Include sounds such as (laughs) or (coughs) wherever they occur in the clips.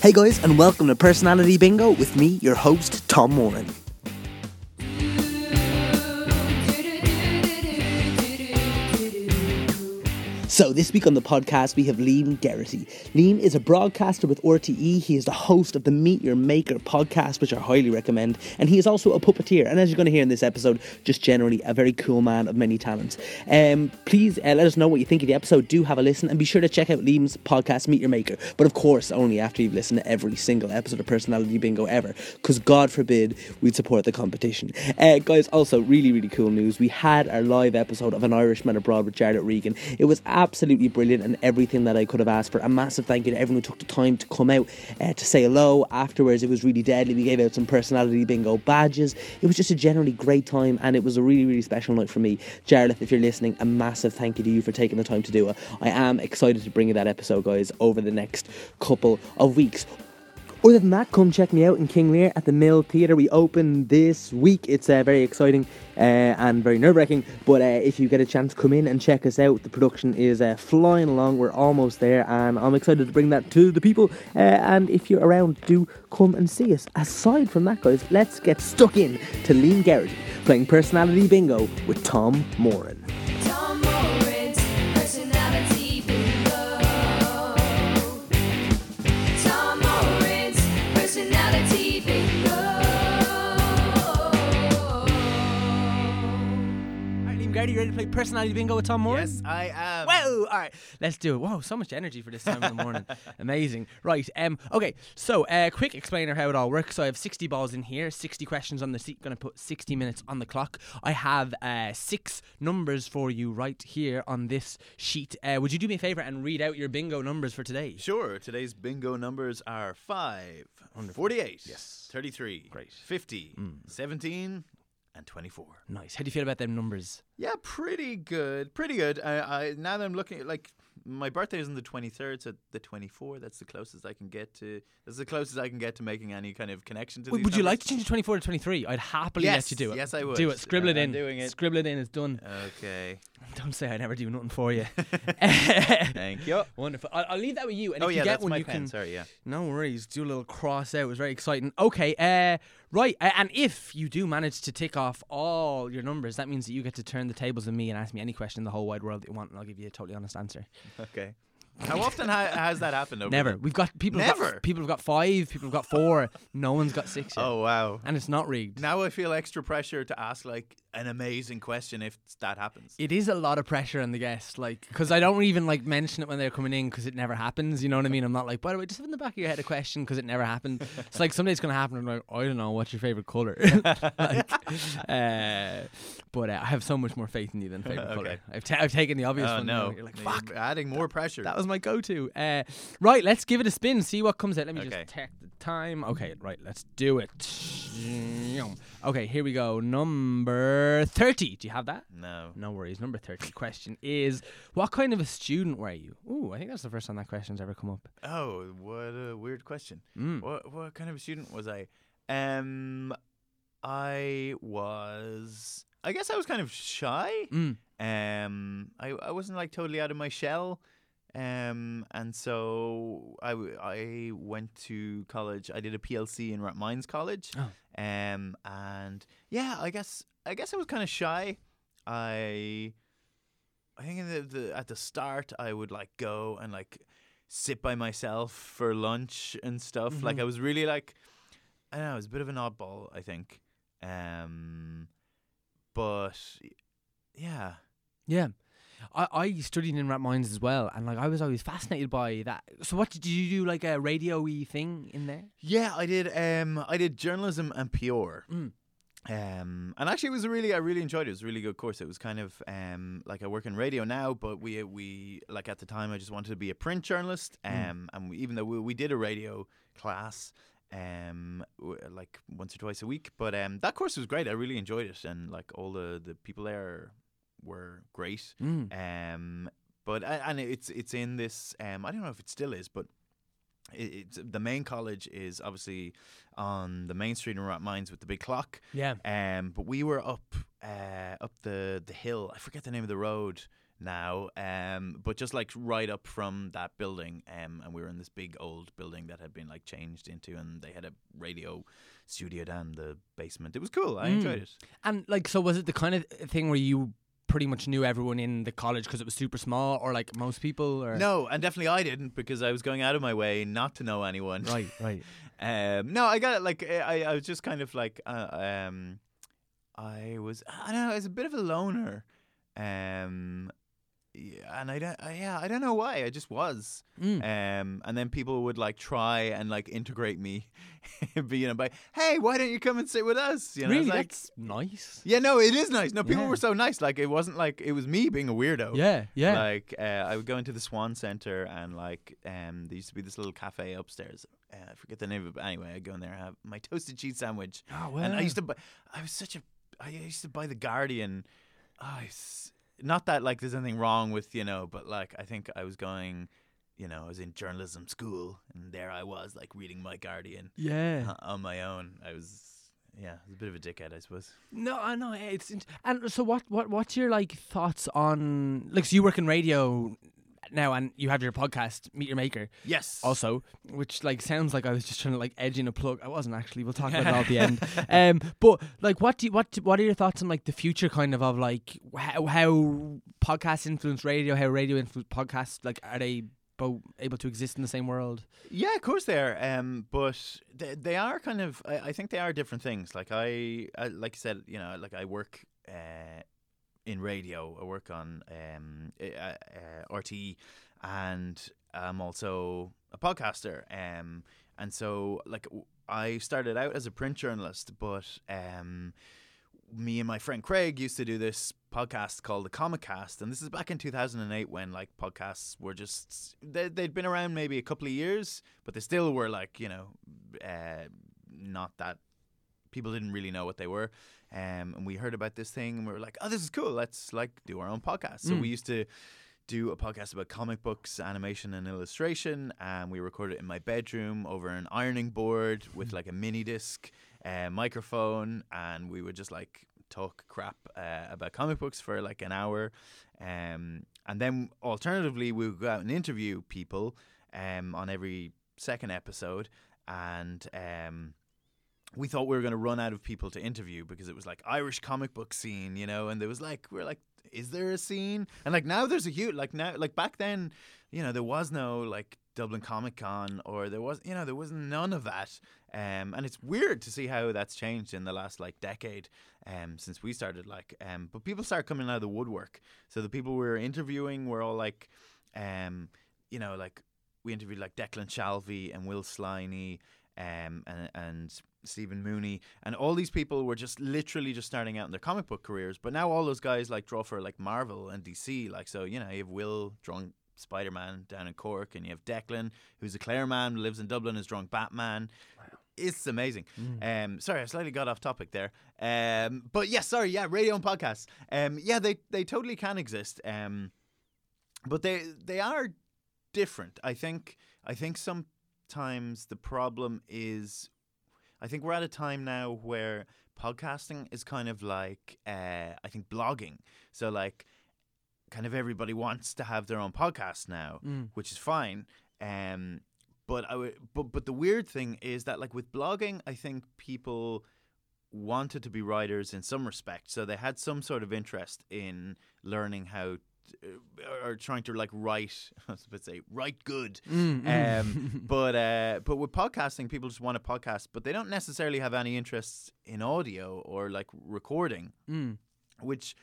Hey guys, and welcome to Personality Bingo with me, your host, Tom Moran. So, this week on the podcast, we have Liam Geraghty. Liam is a broadcaster with RTE. He is the host of the Meet Your Maker podcast, which I highly recommend. And he is also a puppeteer. And as you're going to hear in this episode, just generally a very cool man of many talents. Um, please uh, let us know what you think of the episode. Do have a listen and be sure to check out Liam's podcast, Meet Your Maker. But of course, only after you've listened to every single episode of Personality Bingo ever. Because God forbid we'd support the competition. Uh, guys, also, really, really cool news. We had our live episode of An Irishman Abroad with Jared Regan. It was absolutely brilliant and everything that I could have asked for. A massive thank you to everyone who took the time to come out uh, to say hello. Afterwards, it was really deadly. We gave out some personality bingo badges. It was just a generally great time and it was a really, really special night for me. Jared, if you're listening, a massive thank you to you for taking the time to do it. I am excited to bring you that episode, guys, over the next couple of weeks. Other than that, come check me out in King Lear at the Mill Theatre. We open this week. It's uh, very exciting uh, and very nerve wracking. But uh, if you get a chance, come in and check us out. The production is uh, flying along. We're almost there, and I'm excited to bring that to the people. Uh, and if you're around, do come and see us. Aside from that, guys, let's get stuck in to Liam Geraghty playing Personality Bingo with Tom Moran. Tom Gardy, you ready to play personality bingo with Tom Moran? Yes, I am. Whoa! All right, let's do it. Whoa, so much energy for this time in the morning. (laughs) Amazing. Right. Um. Okay. So, uh, quick explainer how it all works. So I have sixty balls in here, sixty questions on the seat. Going to put sixty minutes on the clock. I have uh, six numbers for you right here on this sheet. Uh, would you do me a favor and read out your bingo numbers for today? Sure. Today's bingo numbers are 5, 48, Yes. 33, Great. 50, 17, and 24. Nice. How do you feel about them numbers? Yeah, pretty good. Pretty good. I, I now that I'm looking at like my birthday is on the 23rd, so the 24. That's the closest I can get to. That's the closest I can get to making any kind of connection to. Would, these would you like to change the twenty-four to twenty-three? I'd happily let you do it. yes, I would. Do it. Scribble it in. I'm doing it. Scribble it in. It's done. Okay. (laughs) Don't say I never do nothing for you. (laughs) Thank you. (laughs) Wonderful. I'll, I'll leave that with you. And oh if yeah, you get that's one, my you pen. can. Sorry, yeah. No worries. Do a little cross out. It was very exciting. Okay. Uh, right. And if you do manage to tick off all your numbers, that means that you get to turn the tables on me and ask me any question in the whole wide world that you want, and I'll give you a totally honest answer. Okay. How often ha- has that happened? Over Never. We've got people. Have Never? got, people have got five. People have got four. no one's got six yet. Oh wow. And it's not rigged. Now I feel extra pressure to ask like an amazing question if that happens. It is a lot of pressure on the guest, like, because I don't even like mention it when they're coming in because it never happens. You know what I mean? I'm not like, by the way, just have in the back of your head a question because it never happened. it's like someday it's gonna happen. I'm like, I don't know, what's your favorite color? (laughs) like, (laughs) uh, but uh, I have so much more faith in you than favorite (laughs) color. I've, ta- I've taken the obvious oh one. no! You're like, You're fuck. adding more pressure. That was my go-to. Uh, right, let's give it a spin. See what comes out. Let me Okay. just check the time. Okay, right, let's do it. Okay, here we go. Number thirty. Do you have that? no. No worries. Number 30 question is What kind of a student were you? Ooh, I think that's the first time that question's ever come up. Oh, what a weird question. Mm. What what kind of a student was I? Um, I was. I guess I was kind of shy. Mm. Um, I I wasn't like totally out of my shell. Um, and so I, w- I went to college. I did a PLC in Rathmines College. Oh. Um, and yeah, I guess I guess I was kind of shy. I I think in the, the at the start I would like go and like sit by myself for lunch and stuff. Like Mhm. I was really like I don't know, I was a bit of an oddball, I think. Um, but yeah, Yeah. I, I studied in Rathmines as well, and like I was always fascinated by that. So, what did you do? Like a radio-y thing in there? yeah, I did. Um, I did journalism and PR. Mm. Um, and actually, it was a really, I really enjoyed it. It was a really good course. It was kind of um, like I work in radio now, but we, we like at the time, I just wanted to be a print journalist. Um, Mm. and we, even though we, we did a radio class, um, like once or twice a week, but um, that course was great. I really enjoyed it, and like all the the people there were great. Mm. Um, but and it's it's in this. Um, I don't know if it still is, but it, it's the main college is obviously on the main street in Rathmines with the big clock. Yeah. Um, but we were up uh, up the the hill. I forget the name of the road now, um, but just like right up from that building, um, and we were in this big old building that had been like changed into, and they had a radio studio down the basement. It was cool. I Mm. enjoyed it. And like, so was it the kind of thing where you pretty much knew everyone in the college because it was super small, or like most people? Or No, and definitely I didn't because I was going out of my way not to know anyone. Right, (laughs) right. Um, no, I got it. Like I, I was just kind of like, uh, um, I was, I don't know, I was a bit of a loner. Um, yeah, and I don't, I, yeah, I don't know why. I just was. Mm. Um, and then people would like try and like integrate me, (laughs) be you know, by hey, why don't you come and sit with us? You know, really, it's like, that's nice. yeah, no, it is nice. No, people Yeah. were so nice. Like it wasn't like it was me being a weirdo. Yeah, yeah. Like uh, I would go into the Swan Center and like um there used to be this little cafe upstairs. Uh, I forget the name of it, but anyway, I go in there and have my toasted cheese sandwich. oh, And I used to buy. I was such a. I used to buy the Guardian. Oh, it's, not that like there's anything wrong with you know, but like I think I was going. You know, I was in journalism school, and there I was, like reading my Guardian Yeah. uh, on my own. I was, yeah, I was a bit of a dickhead, I suppose. No, I know it's int- and so what? What? What's your like thoughts on like? So you work in radio now, and you have your podcast, Meet Your Maker, Yes. also, which like sounds like I was just trying to like edge in a plug. I wasn't actually. We'll talk about it all at the end. (laughs) Um, but like, what do you, what what are your thoughts on like the future kind of of like how, how podcasts influence radio, how radio influence podcasts? Like, are they both able to exist in the same world? Yeah, of course they are. Um, but they, they are kind of. I, I think they are different things. Like I, I, like I said, you know, like I work uh, in radio. I work on um, uh, uh, RTE, and I'm also a podcaster. Um, and so like I started out as a print journalist, but um, me and my friend Craig used to do this podcast called the Comic Cast, and this is back in 2008 when like podcasts were just they, they'd been around maybe a couple of years, but they still were like you know uh, not that people didn't really know what they were. Um, and we heard about this thing, and we were like, "Oh, this is cool! Let's like do our own podcast." So Mm. we used to do a podcast about comic books, animation, and illustration, and we recorded it in my bedroom over an ironing board with like a mini disc, uh, microphone, and we would just like talk crap uh, about comic books for like an hour, um, and then alternatively we would go out and interview people um, on every second episode, and um, we thought we were going to run out of people to interview because it was like Irish comic book scene, you know, and there was like we are like, is there a scene? And like now there's a huge like now like back then, you know, there was no like Dublin Comic Con or there was you know there was none of that, um, and it's weird to see how that's changed in the last like decade, um, since we started like, um, but people start coming out of the woodwork. So the people we were interviewing were all like, um, you know, like we interviewed like Declan Shalvey and Will Sliney, um, and and Stephen Mooney, and all these people were just literally just starting out in their comic book careers. But now all those guys like draw for like Marvel and DC. Like so, you know, you have Will drawing Spider Man down in Cork, and you have Declan, who's a Clare man, lives in Dublin, is drawing Batman. It's amazing. Um, sorry, I slightly got off topic there. Um, but yeah, sorry, yeah, radio and podcasts. Um, yeah, they they totally can exist. Um, but they they are different. I think I think sometimes the problem is I think we're at a time now where podcasting is kind of like uh, I think blogging. So like kind of everybody (laughs) wants to have their own podcast now, Mm. which is fine. Um, but I would, but but the weird thing is that like with blogging, I think people wanted to be writers in some respect, so they had some sort of interest in learning how. Uh, trying to like write, (laughs) I was about to say write good, mm. um, (laughs) but uh, but with podcasting, people just want a podcast, but they don't necessarily have any interests in audio or like recording, Mm. which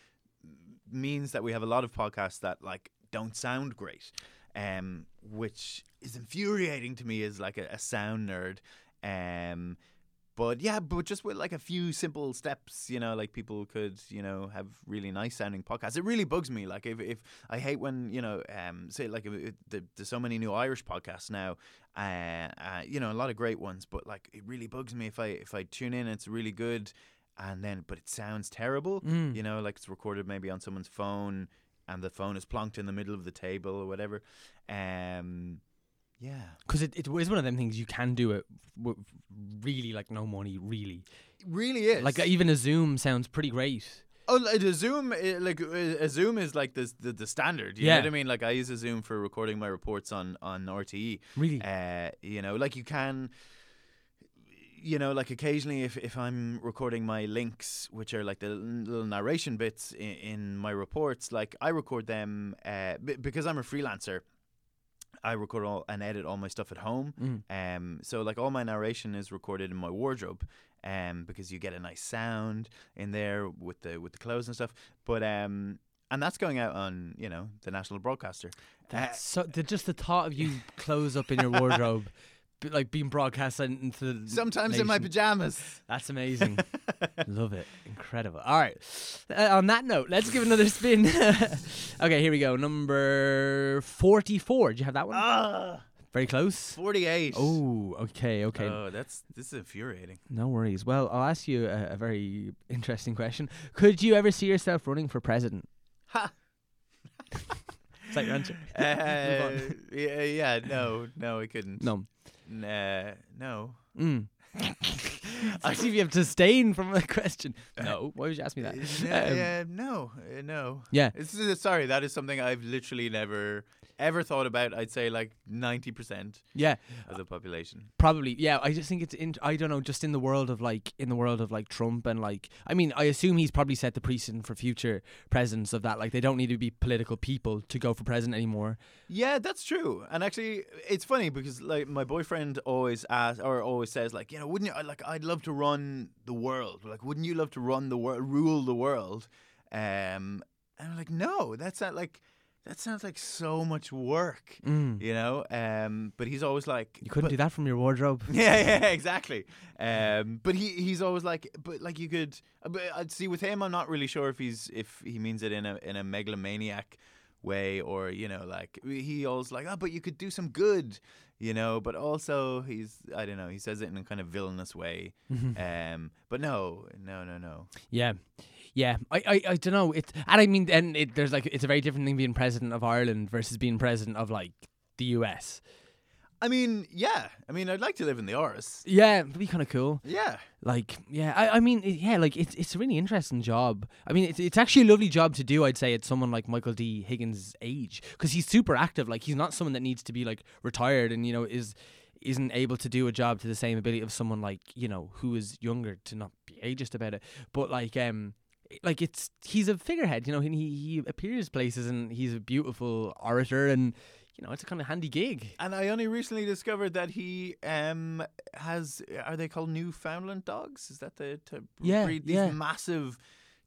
means that we have a lot of podcasts that like don't sound great, um, which is infuriating to me as like a, a sound nerd. Um, but yeah, but just with like a few simple steps, you know, like people could, you know, have really nice sounding podcasts. It really bugs me. Like if, if I hate when, you know, um, say like if, if there's so many new Irish podcasts now, uh, uh, you know, a lot of great ones, but like it really bugs me if I if I tune in, it's really good, and then but it sounds terrible. Mm. You know, like it's recorded maybe on someone's phone, and the phone is plonked in the middle of the table or whatever. Um, yeah. Because it, it is one of them things you can do it w- really like no money, really. It really is. Like even a Zoom sounds pretty great. Oh, like a Zoom, like uh, a Zoom is like this, the the standard. You Yeah. know what I mean? Like I use a Zoom for recording my reports on on RTE. Really? Uh, you know, like you can. You know, like occasionally, if, if I'm recording my links, which are like the little narration bits in, in my reports, like I record them uh, b- because I'm a freelancer. I record all and edit all my stuff at home. Mm. Um, so like all my narration is recorded in my wardrobe, um, because you get a nice sound in there with the with the clothes and stuff. But um, and that's going out on you know the national broadcaster. That's so the, just the thought of you (laughs) close up in your wardrobe, like being broadcast into the Sometimes in my pajamas. That's (laughs) amazing. Love it. Incredible. All right. Uh, on that note, let's give another spin. (laughs) okay, here we go. Number 44. Do you have that one? Ah, Very close. forty-eight. Oh, okay, okay. Oh, that's this is infuriating. no worries. Well, I'll ask you a, a very interesting question. Could you ever see yourself running for president? Ha. Is that your answer? Uh, (laughs) yeah, yeah, no, no, I couldn't. No. Nah, no. Mm. (laughs) I see if you have to disdain from a question. No. Why would you ask me that? Uh, Um, yeah, no, uh, no. yeah. This is, sorry, that is something I've literally never ever thought about. I'd say like ninety percent Yeah. of the population. Probably, yeah. I just think it's in. I don't know. Just in the world of like, in the world of like Trump and like, I mean, I assume he's probably set the precedent for future presidents of that. Like, they don't need to be political people to go for president anymore. Yeah, that's true. And actually, it's funny because like my boyfriend always asks or always says like, you know, wouldn't you like I'd love to run the world. Like, wouldn't you love to run the world, rule the world? Um, and I'm like, no, that's not like that sounds like so much work, Mm. you know. Um, but he's always like, You couldn't do that from your wardrobe. (laughs) Yeah, yeah, exactly. Um, but he he's always like, but like you could, uh, but I'd see with him. I'm not really sure if he's if he means it in a in a megalomaniac way or you know like he always like, oh, but you could do some good, you know. But also he's I don't know. He says it in a kind of villainous way. Um, but no, no, no, no. Yeah. Yeah, I, I, I don't know. It's and I mean, and it, there's like it's a very different thing being president of Ireland versus being president of like the US. I mean, yeah. I mean, I'd like to live in the Áras. Yeah, it'd be kind of cool. Yeah. Like, yeah, I, I mean, it- yeah, like it's it's a really interesting job. I mean, it's it's actually a lovely job to do. I'd say at someone like Michael D. Higgins' age because he's super active. Like, he's not someone that needs to be like retired and you know is isn't able to do a job to the same ability of someone like you know who is younger to not be ageist about it. But like, um. Like it's he's a figurehead, you know. and He he appears places, and he's a beautiful orator, and you know it's a kind of handy gig. And I only recently discovered that he um has are they called Newfoundland dogs? Is that the to Yeah, breed these yeah. massive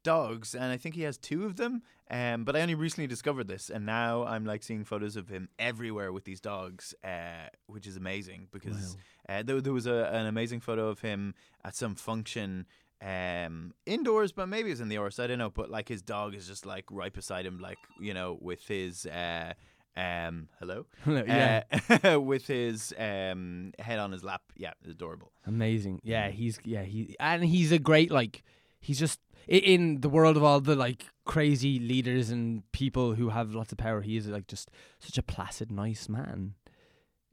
dogs? And I think he has two of them. Um, but I only recently discovered this, and now I'm like seeing photos of him everywhere with these dogs, uh, which is amazing because uh, there, there was a, an amazing photo of him at some function um indoors but maybe it's in the Áras I don't know but like his dog is just like right beside him like you know with his uh um hello yeah, uh, (laughs) with his um, head on his lap. Yeah, adorable. Amazing. Yeah, he's yeah, he and he's a great like he's just in the world of all the like crazy leaders and people who have lots of power, he is like just such a placid, nice man.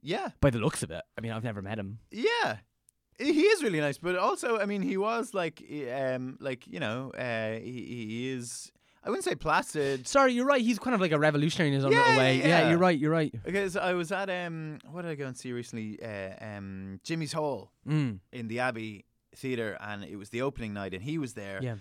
Yeah, By the looks of it. I mean, I've never met him. yeah. He is really nice, but also, I mean, he was like, um, like you know, uh, he, he is. I wouldn't say placid. Sorry, you're right. He's kind of like a revolutionary in his own Yeah, little way. yeah, Yeah, you're right. You're right. Because I was at um, what did I go and see recently? Uh, um, Jimmy's Hall Mm. in the Abbey Theatre, and it was the opening night, and he was there. Yeah.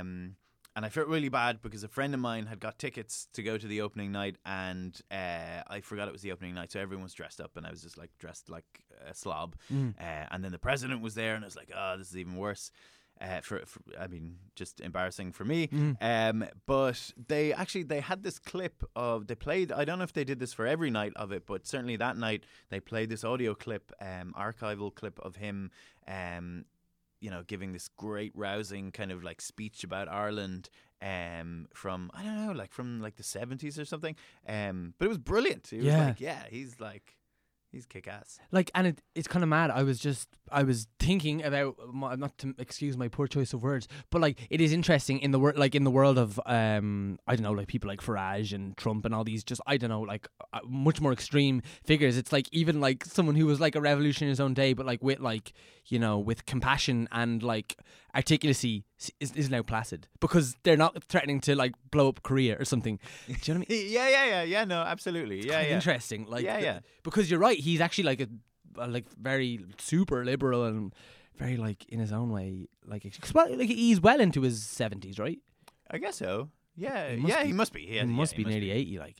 Um, and I felt really bad because a friend of mine had got tickets to go to the opening night, and uh, I forgot it was the opening night, so everyone was dressed up, and I was just like dressed like a slob. Mm. Uh, and then the president was there, and I was like, "Oh, this is even worse." Uh, for, for I mean, just embarrassing for me. Mm. Um, but they actually they had this clip of they played. I don't know if they did this for every night of it, but certainly that night they played this audio clip, um, archival clip of him, um, you know, giving this great rousing kind of like speech about Ireland um from I don't know like from like the 70s or something um but it was brilliant it was Yeah. like yeah he's like he's kick ass Like, and it, it's kind of mad. I was just, I was thinking about, my, not to excuse my poor choice of words, but like, it is interesting in the world, like in the world of, um, I don't know, like people like Farage and Trump and all these, just I don't know, like uh, much more extreme figures. It's like even like someone who was like a revolution in his own day, but like with like, you know, with compassion and like articulacy is, is now placid because they're not threatening to like blow up Korea or something. Do you know what I mean? (laughs) yeah, yeah, yeah, yeah. No, absolutely. yeah, kind of yeah. interesting. Like, Yeah, the- yeah. Because you're right. He's actually like a, a like very super liberal and very like in his own way. Like, like he's well into his seventies, right? I guess so. Yeah, He must yeah. be- he must be. Yeah, he must yeah, be nearly eighty. Like,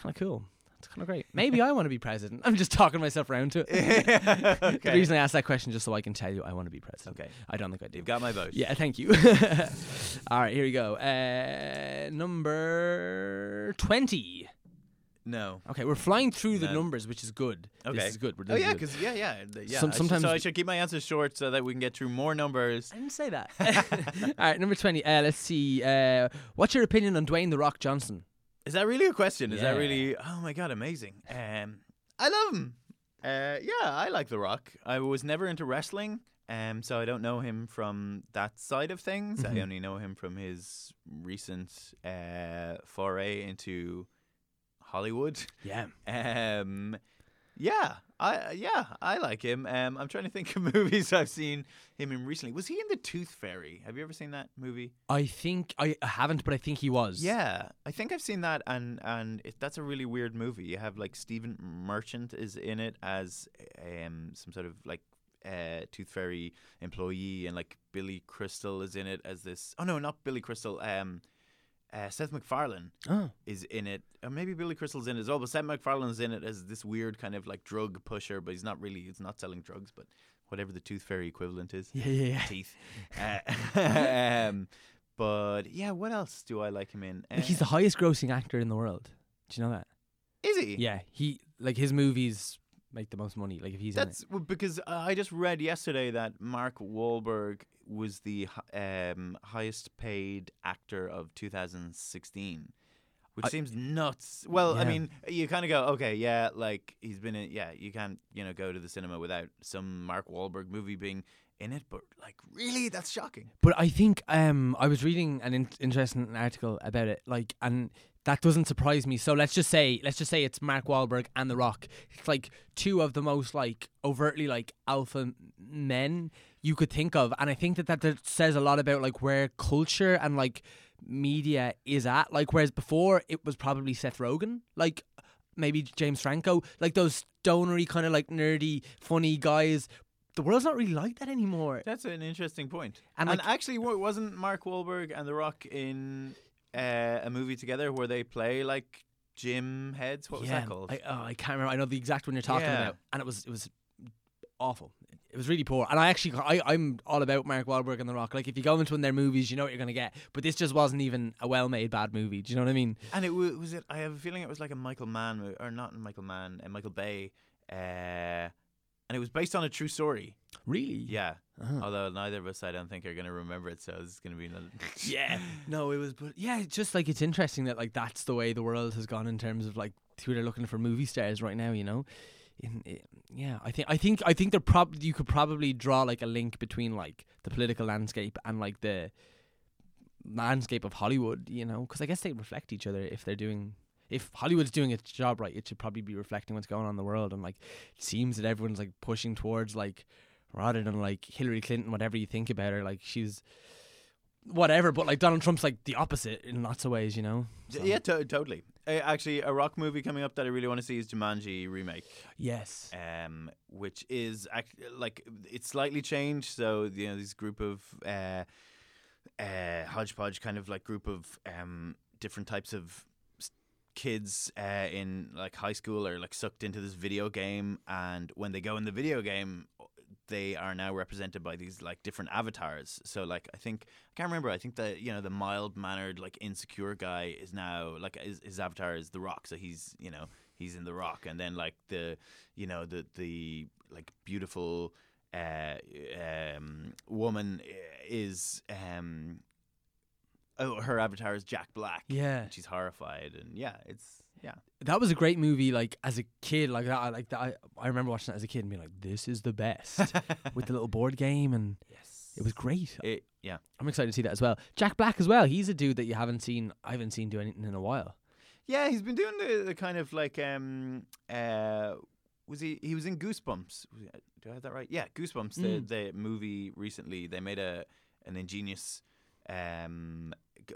kind of cool. It's kind of great. Maybe I want to be president. I'm just talking myself around to it. (laughs) (laughs) The okay. reason I asked that question just so I can tell you I want to be president. Okay. I don't think I do. You've got my vote. Yeah, thank you. (laughs) All right, here we go. Uh, number twenty. No. Okay, we're flying through the No. numbers, which is good. Okay. This is good. We're Oh yeah, because yeah, yeah, yeah. Some- I should- sometimes- so I should keep my answers short so that we can get through more numbers. I didn't say that. All right, number 20. Uh, let's see. Uh, what's your opinion on Dwayne The Rock Johnson? Is that really a question? Is that really? Oh my god, amazing. Um, I love him. Uh, yeah, I like The Rock. I was never into wrestling, um, so I don't know him from that side of things. I Mhm. only know him from his recent uh, foray into Hollywood. Yeah. (laughs) Um, yeah, I yeah I like him. Um, I'm trying to think (laughs) of movies I've seen him in recently. Was he in the Tooth Fairy? Have you ever seen that movie? I think, I I haven't, but I think he was. Yeah, I think I've seen that, and and it, that's a really weird movie. You have like Stephen Merchant is in it as um some sort of like uh Tooth Fairy employee, and like Billy Crystal is in it as this. Oh no, not Billy Crystal. Um, uh, Seth MacFarlane Oh. is in it, or maybe Billy Crystal's in it as well. But Seth MacFarlane's in it as this weird kind of like drug pusher, but he's not really. He's not selling drugs, but whatever the Tooth Fairy equivalent is Yeah, yeah, yeah. teeth. Uh, (laughs) um, but yeah, what else do I like him in? Like he's the Uh, highest grossing actor in the world. Do you know that? is he? Yeah, he like his movies make the most money. Like if he's in That's well, because uh, I just read yesterday that Mark Wahlberg was the um, highest paid actor of 2016, which I- seems nuts. Well, I mean, you kind of go, okay, yeah, like he's been in, yeah, you can't, you know, go to the cinema without some Mark Wahlberg movie being in it, but like, really, that's shocking. But I think um, I was reading an in- interesting article about it, like, and that doesn't surprise me. So let's just say, let's just say it's Mark Wahlberg and The Rock. It's like two of the most like overtly like alpha men you could think of, and I think that that, that says a lot about like where culture and like media is at. Like, whereas before it was probably Seth Rogen, like maybe James Franco, like those stonery kind of like nerdy, funny guys. The world's not really like that anymore. That's an interesting point. And, And, like- actually, wasn't Mark Wahlberg and The Rock in uh, a movie together where they play like gym heads? What was that called? I, oh, I can't remember. I know the exact one you're talking Yeah. about, and it was it was awful. It was really poor. And I actually, I, I'm all about Mark Wahlberg and The Rock. Like, if you go into one of their movies, you know what you're gonna get. But this just wasn't even a well-made bad movie. Do you know what I mean? and it was, was it. I have a feeling it was like a Michael Mann mo- or not Michael Mann, uh, Michael Bay, uh, and it was based on a true story. Really? Yeah. Uh-huh. Although neither of us, I don't think, are going to remember it, so it's going to be. Another (laughs) (laughs) Yeah. No, it was. But yeah, it's just like it's interesting that like that's the way the world has gone in terms of like who they're looking for movie stars right now. You know. In, i yeah, I think I think I think they're prob you could probably draw like a link between like the political landscape and like the landscape of Hollywood, you know, because I guess they reflect each other if they're doing. If Hollywood's doing its job right, it should probably be reflecting what's going on in the world. And like, it seems that everyone's like pushing towards like, rather than like Hillary Clinton, whatever you think about her, like she's whatever. But like Donald Trump's like the opposite in lots of ways, you know. So- Yeah, to- totally. Uh, actually, a rock movie coming up that I really want to see is Jumanji remake. Yes. um, which is act- like it's slightly changed. So you know, this group of uh, uh, hodgepodge kind of like group of um, different types of kids uh, in like high school are like sucked into this video game, and when they go in the video game. They are now represented by these like different avatars. So like I think I can't remember. I think the you know the mild mannered like insecure guy is now like his, his avatar is the Rock. So he's you know he's in the Rock, and then like the you know the the like beautiful uh, um, woman is um, oh her avatar is Jack Black. Yeah. and she's horrified, and yeah, it's yeah. That was a great movie. Like as a kid, like that. I Like that. I, I remember watching that as a kid and being like, "This is the best." (laughs) With the little board game, and yes, it was great. It, yeah, I'm excited to see that as well. Jack Black as well. He's a dude that you haven't seen. I haven't seen do anything in a while. yeah. He's been doing the, the kind of like um uh was he he was in Goosebumps? Was he- Do I have that right? Yeah, Goosebumps. Mm. The the movie recently they made a an ingenious um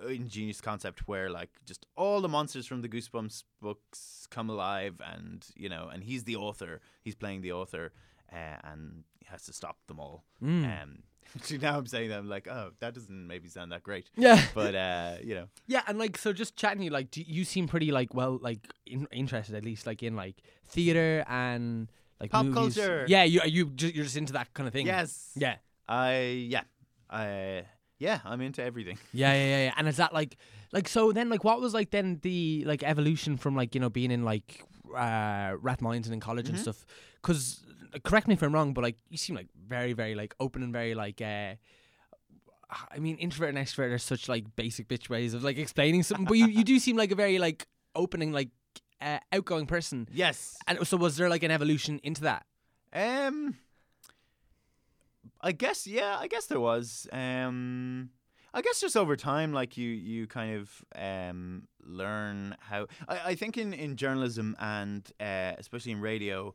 ingenious concept where like just all the monsters from the goosebumps books come alive and you know and he's the author he's playing the author uh, and he has to stop them all Mm. um (laughs) now i'm saying that i'm like oh that doesn't maybe sound that great Yeah. (laughs) but uh you know Yeah, and like so, just chatting you, like, do you seem pretty like well, like in, interested at least, like in like theater and like Pop movies. culture. Yeah, you are you just, you're just into that kind of thing. yes Yeah. i yeah i yeah i'm into everything (laughs) Yeah, yeah, yeah, yeah. And is that like, like so? Then like, what was like then the like evolution from like you know being in like uh Rathmines and in college and Mhm. stuff? Because correct me if I'm wrong, but like you seem like very, very like open and very like. uh I mean, introvert and extrovert are such like basic bitch ways of like explaining something, but you, you do seem like a very like opening like uh, outgoing person. yes And so, was there like an evolution into that? Um, I guess yeah. I guess there was. Um, I guess just over time, like you, you kind of um learn how. I, I think in in journalism and uh, especially in radio,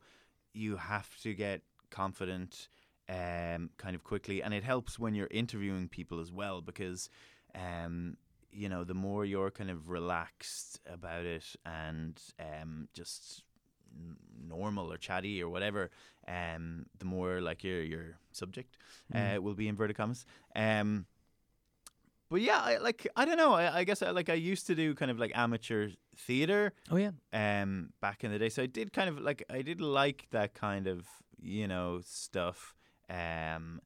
you have to get confident um kind of quickly, and it helps when you're interviewing people as well because um you know the more you're kind of relaxed about it and um just normal or chatty or whatever, um, the more like your your subject uh, will be inverted commas. Um, but yeah, I, like I don't know. I, I guess I, like I used to do kind of like amateur theater Oh yeah. um back in the day, so I did kind of like I did like that kind of you know stuff. Um,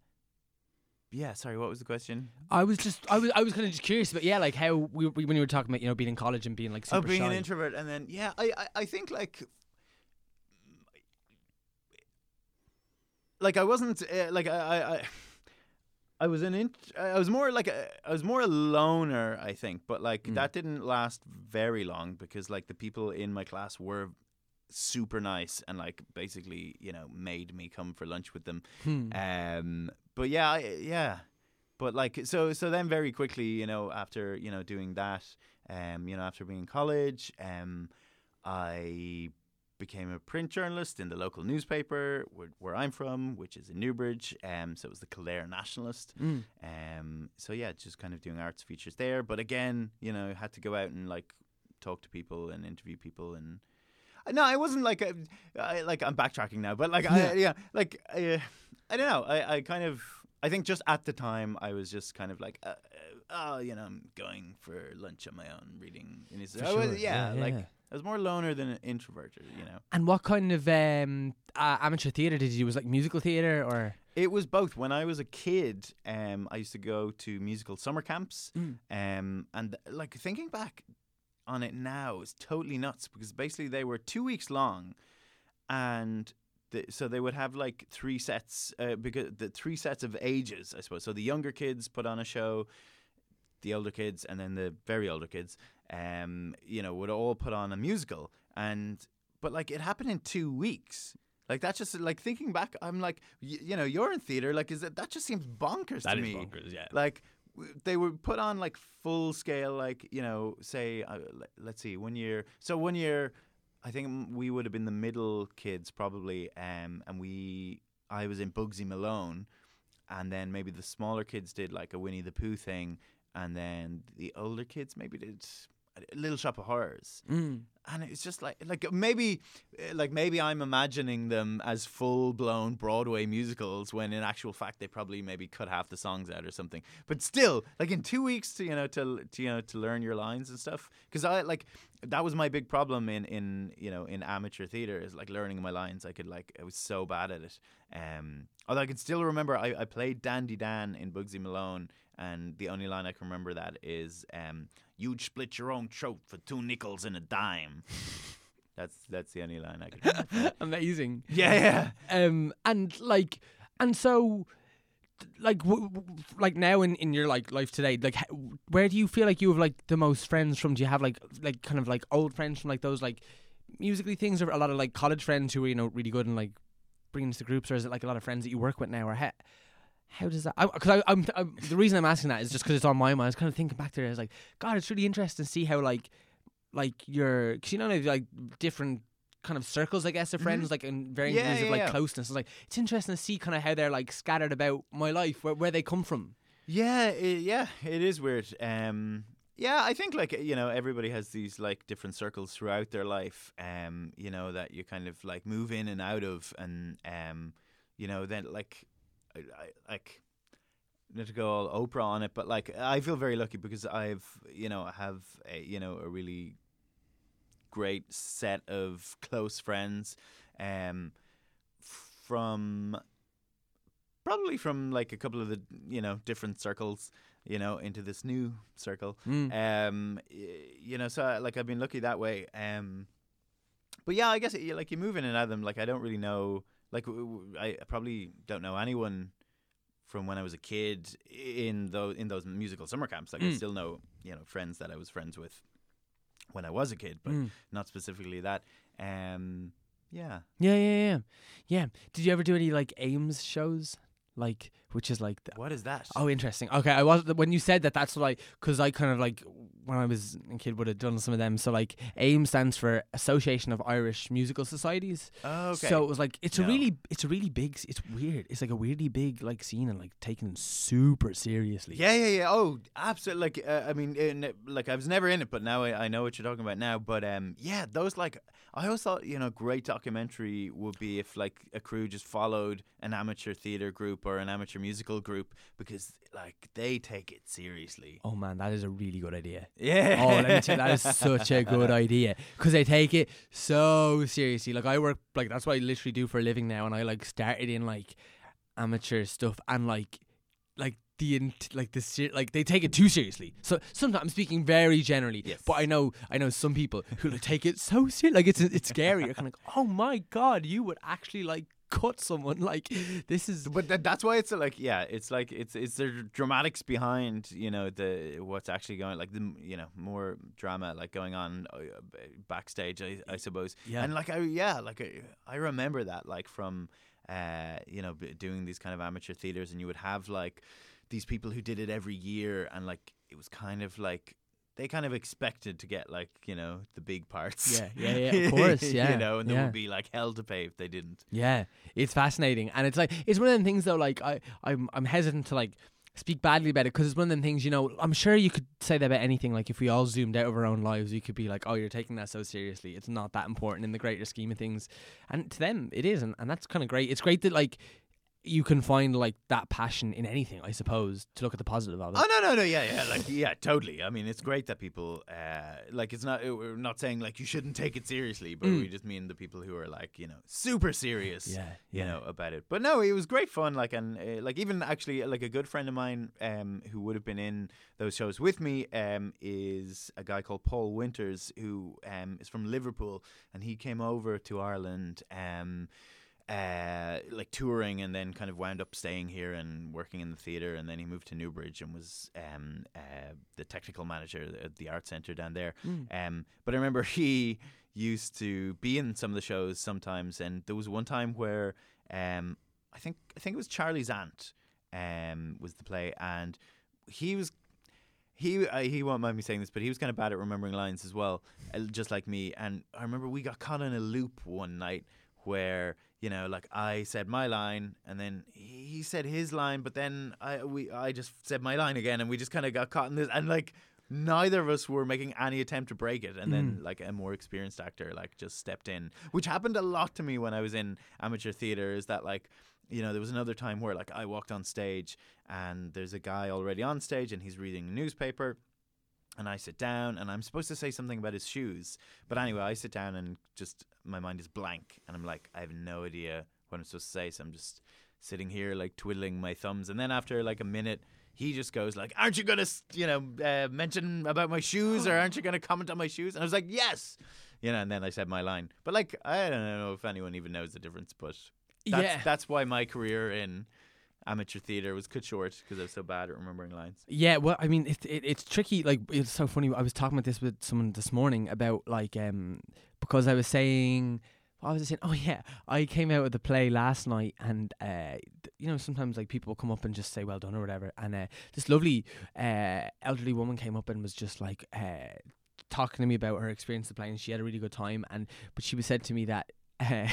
yeah. Sorry, what was the question? I was just, I was, I was kind of just curious, but yeah, like how we, we when you were talking about you know being in college and being like super oh, being shy. an introvert, and then yeah, I, I, I think like, like I wasn't uh, like I, I, I, (sighs) I was an int- I was more like a, I was more a loner, I think, but like Mm. that didn't last very long because like the people in my class were super nice and like basically you know made me come for lunch with them Hmm. um, but yeah, I, yeah, but like so so then very quickly, you know, after you know doing that, um, you know, after being in college, um, I became a print journalist in the local newspaper where, where I'm from, which is in Newbridge. Um, so it was the Kildare Nationalist. Mm. Um, so yeah, just kind of doing arts features there. But again, you know, had to go out and like talk to people and interview people and. No, I wasn't like a, I, like I'm backtracking now, but like Yeah. I, yeah, like uh, I don't know. I, I kind of I think just at the time I was just kind of like, uh, uh, oh, you know, I'm going for lunch on my own, reading. And For I was, sure. yeah, Yeah, like yeah. I was more loner than an introvert, you know. And what kind of um, uh, amateur theater did you do? Was it like musical theater or? It was both. When I was a kid, um, I used to go to musical summer camps, Mm. um, and like thinking back on it now is totally nuts because basically they were two weeks long, and the, so they would have like three sets, uh, because the three sets of ages, I suppose. So the younger kids put on a show, the older kids, and then the very older kids, um, you know, would all put on a musical, and but like it happened in two weeks. Like that's just like thinking back, I'm like, y- you know, you're in theater. Like, is that that just seems bonkers to me? Bonkers, yeah. Like they were put on like full scale, like you know, say, uh, let's see, one year. So one year, I think we would have been the middle kids probably, um, and we, I was in Bugsy Malone, and then maybe the smaller kids did like a Winnie the Pooh thing, and then the older kids maybe did Little Shop of Horrors Mm. and it's just like like maybe uh, like maybe I'm imagining them as full blown Broadway musicals when in actual fact they probably maybe cut half the songs out or something. But still, like in two weeks to you know to, to you know to learn your lines and stuff because I like that was my big problem in in you know in amateur theater is like learning my lines. I could like I was so bad at it. Um, although I can still remember I, I played Dandy Dan in Bugsy Malone. And the only line I can remember that is, um, "You'd split your own throat for two nickels and a dime." (laughs) That's that's the only line I can. remember. (laughs) Amazing. yeah, yeah. Um, and like, and so, like, w- w- like now in, in your like life today, like, h- where do you feel like you have like the most friends from? Do you have like like kind of like old friends from like those like musically things, or a lot of like college friends who are you know really good and like bringing to groups, or is it like a lot of friends that you work with now, or how? How does that? Because I, I'm, I'm the reason I'm asking that is just because it's on my mind. I was kind of thinking back there. I was like, God, it's really interesting to see how like, like your, because you know, like different kind of circles, I guess, of friends, like in varying Mm-hmm. Yeah, of like yeah. closeness. It's like it's interesting to see kind of how they're like scattered about my life, where where they come from. Yeah, i yeah, it is weird. Um, yeah, I think like you know everybody has these like different circles throughout their life. Um, you know that you kind of like move in and out of, and um, you know then like, I, I like. Not to go all Oprah on it, but like I feel very lucky because I've you know I have a, you know a really great set of close friends, um, from probably from like a couple of the you know different circles you know into this new circle Mm. um you know so uh, like i've been lucky that way um but yeah i guess it, like you move in and out of them like i don't really know like I probably don't know anyone from when i was a kid in those in those musical summer camps like i Mm. still know you know friends that i was friends with when i was a kid but Mm. not specifically that um yeah Yeah, yeah, yeah, yeah. Did you ever do any like AIMS shows, like which is like the, what is that Oh, interesting. Okay, I was when you said that. That's like because I kind of like when I was a kid would have done some of them. So like AIM stands for Association of Irish Musical Societies. Oh, okay So it was like it's a really it's a really big. It's weird. It's like a weirdly big like scene and like taken super seriously. Yeah, yeah, yeah. Oh, absolutely. Like, uh, I mean, in, like I was never in it, but now I, I know what you're talking about now. But um, yeah, those like I always thought, you know, great documentary would be if like a crew just followed an amateur theater group or an amateur musical group because like they take it seriously. Oh man, that is a really good idea. Yeah. Oh, let me tell you, that is (laughs) such a good idea because they take it so seriously. Like I work, like that's what I literally do for a living now, and I like started in like amateur stuff and like, like the int- like the ser- like they take it too seriously. So sometimes I'm speaking very generally, Yes. but I know I know some people who like, take it so seriously. like it's it's scary. You're kind of like, oh my god, you would actually like cut someone. Like this is But that, that's why it's like yeah, it's like it's it's the dramatics behind you know the what's actually going like the you know more drama like going on uh, backstage I, I suppose Yeah. and like I yeah like I, I remember that like from uh you know doing these kind of amateur theaters and you would have like these people who did it every year and like it was kind of like they kind of expected to get like you know the big parts Yeah, yeah, yeah, of (laughs) course, yeah, you know and there would be like hell to pay if they didn't Yeah, it's fascinating, and it's like it's one of them things though. Like I, I'm, I'm hesitant to like speak badly about it because it's one of them things. You know, I'm sure you could say that about anything. Like if we all zoomed out of our own lives, you could be like, "Oh, you're taking that so seriously. It's not that important in the greater scheme of things." And to them, it is, and, and that's kind of great. It's great that like you can find like that passion in anything. I suppose to look at the positive of it. Oh no no no yeah yeah like yeah totally. I mean it's great that people uh like it's not we're not saying like you shouldn't take it seriously, but Mm. we just mean the people who are like you know super serious. Yeah, You know about it, but no, it was great fun. Like and uh, like even actually like a good friend of mine, um, who would have been in those shows with me, um, is a guy called Paul Winters, who um is from Liverpool, and he came over to Ireland, um, uh, like touring and then kind of wound up staying here and working in the theater and then he moved to Newbridge and was um, uh, the technical manager at the art center down there Mm. um, but I remember (laughs) he used to be in some of the shows sometimes and there was one time where um, I think I think it was Charley's Aunt um, was the play and he was he uh, he won't mind me saying this, but he was kind of bad at remembering lines as well, uh, just like me. And I remember we got caught in a loop one night where you know, like I said my line, and then he said his line, but then I we I just said my line again, and we just kind of got caught in this, and like neither of us were making any attempt to break it, and then mm. like a more experienced actor like just stepped in, which happened a lot to me when I was in amateur theater. Is that like you know, there was another time where like I walked on stage and there's a guy already on stage and he's reading a newspaper and I sit down and I'm supposed to say something about his shoes. But anyway, I sit down and just my mind is blank and I'm like, I have no idea what I'm supposed to say. So I'm just sitting here like twiddling my thumbs. And then after like a minute, he just goes like, "Aren't you gonna, you know, uh, mention about my shoes, or aren't you gonna comment on my shoes?" And I was like, "Yes," you know. And then I said my line. But like, I don't know if anyone even knows the difference. But that's, Yeah. that's why my career in amateur theater was cut short because I was so bad at remembering lines. Yeah, well, I mean, it, it it's tricky. Like, it's so funny. I was talking about this with someone this morning about like um because I was saying. I was saying? Oh yeah, I came out of the play last night, and uh, you know sometimes like people come up and just say well done or whatever, and uh, this lovely uh, elderly woman came up and was just like uh, talking to me about her experience of the play, and she had a really good time, and but she was said to me that (laughs) uh,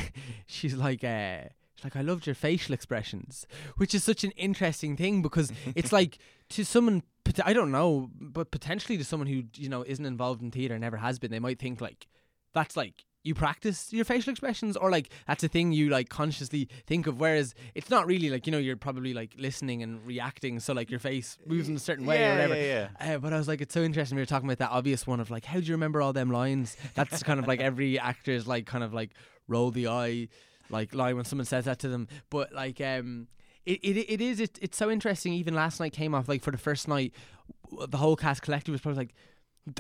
she's like uh, like I loved your facial expressions, which is such an interesting thing because (laughs) it's like to someone I don't know, but potentially to someone who you know isn't involved in theater, never has been, they might think like that's like you practice your facial expressions or like that's a thing you like consciously think of whereas it's not really like you know you're probably like listening and reacting so like your face moves in a certain way or Yeah, whatever yeah, uh, but I was like, it's so interesting. We were talking about that obvious one of like, how do you remember all them lines? That's kind of like every actor's like kind of like roll the eye, like line when someone says that to them. But like, um, it it, it is it, it's so interesting. Even last night came off like for the first night, the whole cast collective was probably like,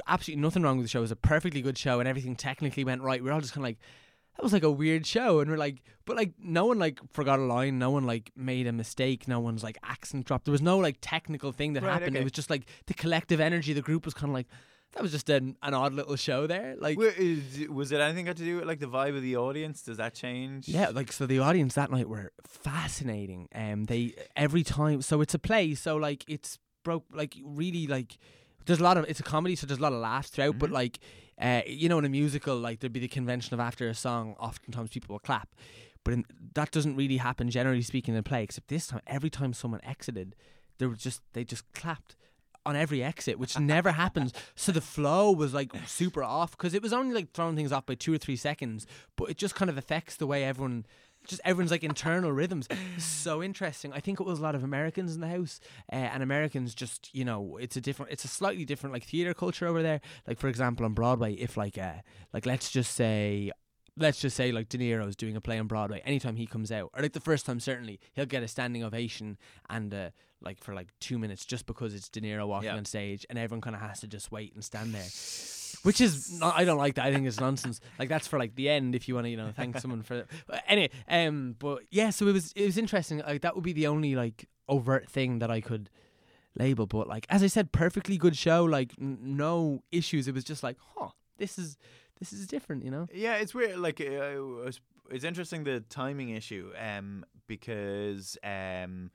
absolutely nothing wrong with the show. It was a perfectly good show and everything technically went right. We are all just kind of like. That was like a weird show, and we're like, but like no one like forgot a line, no one like made a mistake, no one's like accent dropped. There was no like technical thing that Right, happened. It was just like the collective energy. The group was kind of like that was just an, an odd little show there. Like Wait, is- was it anything got to do with like the vibe of the audience? Does that change? yeah, like so the audience that night were fascinating. Um, they every time so it's a play, so like it's broke like really like there's a lot of it's a comedy, so there's a lot of laughs throughout. But Mhm. like uh, you know, in a musical, like there'd be the convention of after a song, oftentimes people will clap. But in, that doesn't really happen generally speaking in a play. Except this time, every time someone exited, there was just they just clapped on every exit, which never happens. So the flow was like super off because it was only like throwing things off by two or three seconds, but it just kind of affects the way everyone. Just everyone's like internal rhythms. So interesting. I think it was a lot of Americans in the house, uh, and Americans just you know it's a different, it's a slightly different like theater culture over there. Like for example, on Broadway, if like uh like let's just say let's just say like De Niro's doing a play on Broadway, anytime he comes out, or like the first time certainly, he'll get a standing ovation and uh, like for like two minutes just because it's De Niro walking Yeah. on stage and everyone kind of has to just wait and stand there. Which is not, I don't like that. I think it's nonsense. Like that's for like the end if you want to you know thank someone for but anyway. Um, but yeah, so it was it was interesting. Like that would be the only like overt thing that I could label. But like as I said, perfectly good show. Like n- no issues. It was just like, huh, this is this is different. You know. Yeah, it's weird. Like, uh, it was- it's interesting the timing issue, um, because um,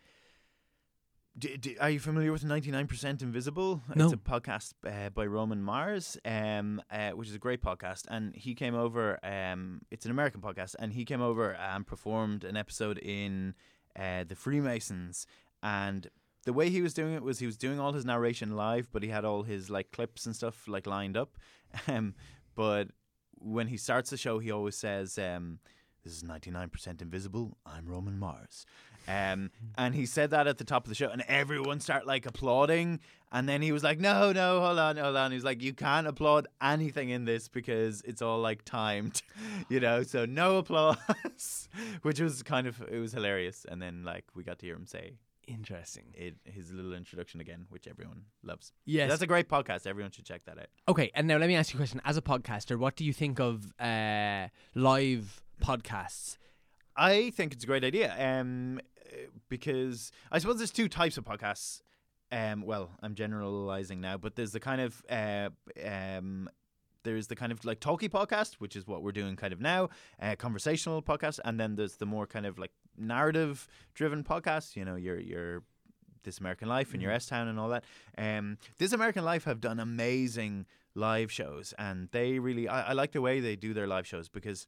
d- d- are you familiar with Ninety Nine Percent Invisible? No. It's a podcast uh, by Roman Mars, um, uh, which is a great podcast, and he came over. Um, it's an American podcast, and he came over and performed an episode in uh, the Freemasons, and. The way he was doing it was he was doing all his narration live, but he had all his like clips and stuff like lined up. (laughs) Um, but when he starts the show, he always says, um, "This is ninety nine percent invisible. I'm Roman Mars," um, and he said that at the top of the show, and everyone started like applauding. And then he was like, "No, no, hold on, hold on." He was like, "You can't applaud anything in this because it's all like timed, (laughs) you know. So no applause," (laughs) which was kind of it was hilarious. And then like we got to hear him say Interesting. it his little introduction again, which everyone loves. Yes. That's a great podcast. Everyone should check that out. Okay, and now let me ask you a question. As a podcaster, what do you think of uh, live podcasts? I think it's a great idea. Um, because I suppose there's two types of podcasts. Um, well, I'm generalizing now, but there's the kind of uh, um, there's the kind of like talky podcast, which is what we're doing kind of now, uh, conversational podcast, and then there's the more kind of like narrative driven podcast. You know, your your This American Life and your S Town and all that. Um, This American Life have done amazing live shows, and they really I, I like the way they do their live shows because,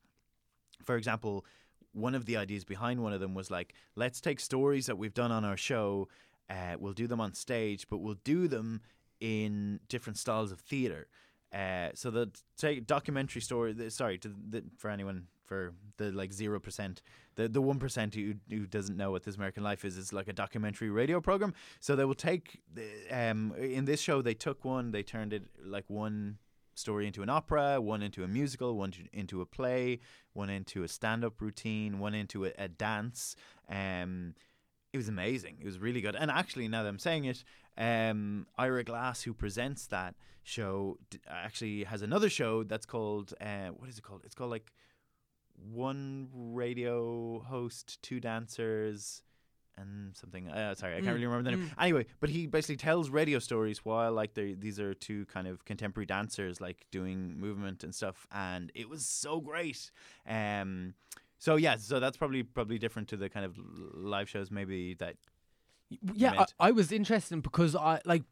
for example, one of the ideas behind one of them was like, let's take stories that we've done on our show, uh, we'll do them on stage, but we'll do them in different styles of theater. Uh, so the take documentary story. The, sorry, to the, for anyone for the like zero percent, the the one percent who who doesn't know what this American Life is, is like a documentary radio program. So they will take um in this show they took one, they turned it like one story into an opera, one into a musical, one to, into a play, one into a stand-up routine, one into a, a dance. Um, it was amazing. It was really good. And actually, now that I'm saying it, um, Ira Glass, who presents that show, d- actually has another show that's called uh, what is it called? It's called like one radio host, two dancers, and something. Uh, sorry, I can't Mm, really remember the name. Anyway, but he basically tells radio stories while like they these are two kind of contemporary dancers like doing movement and stuff, and it was so great. Um, so yeah, so that's probably probably different to the kind of live shows maybe that Yeah, I. I was interested because I like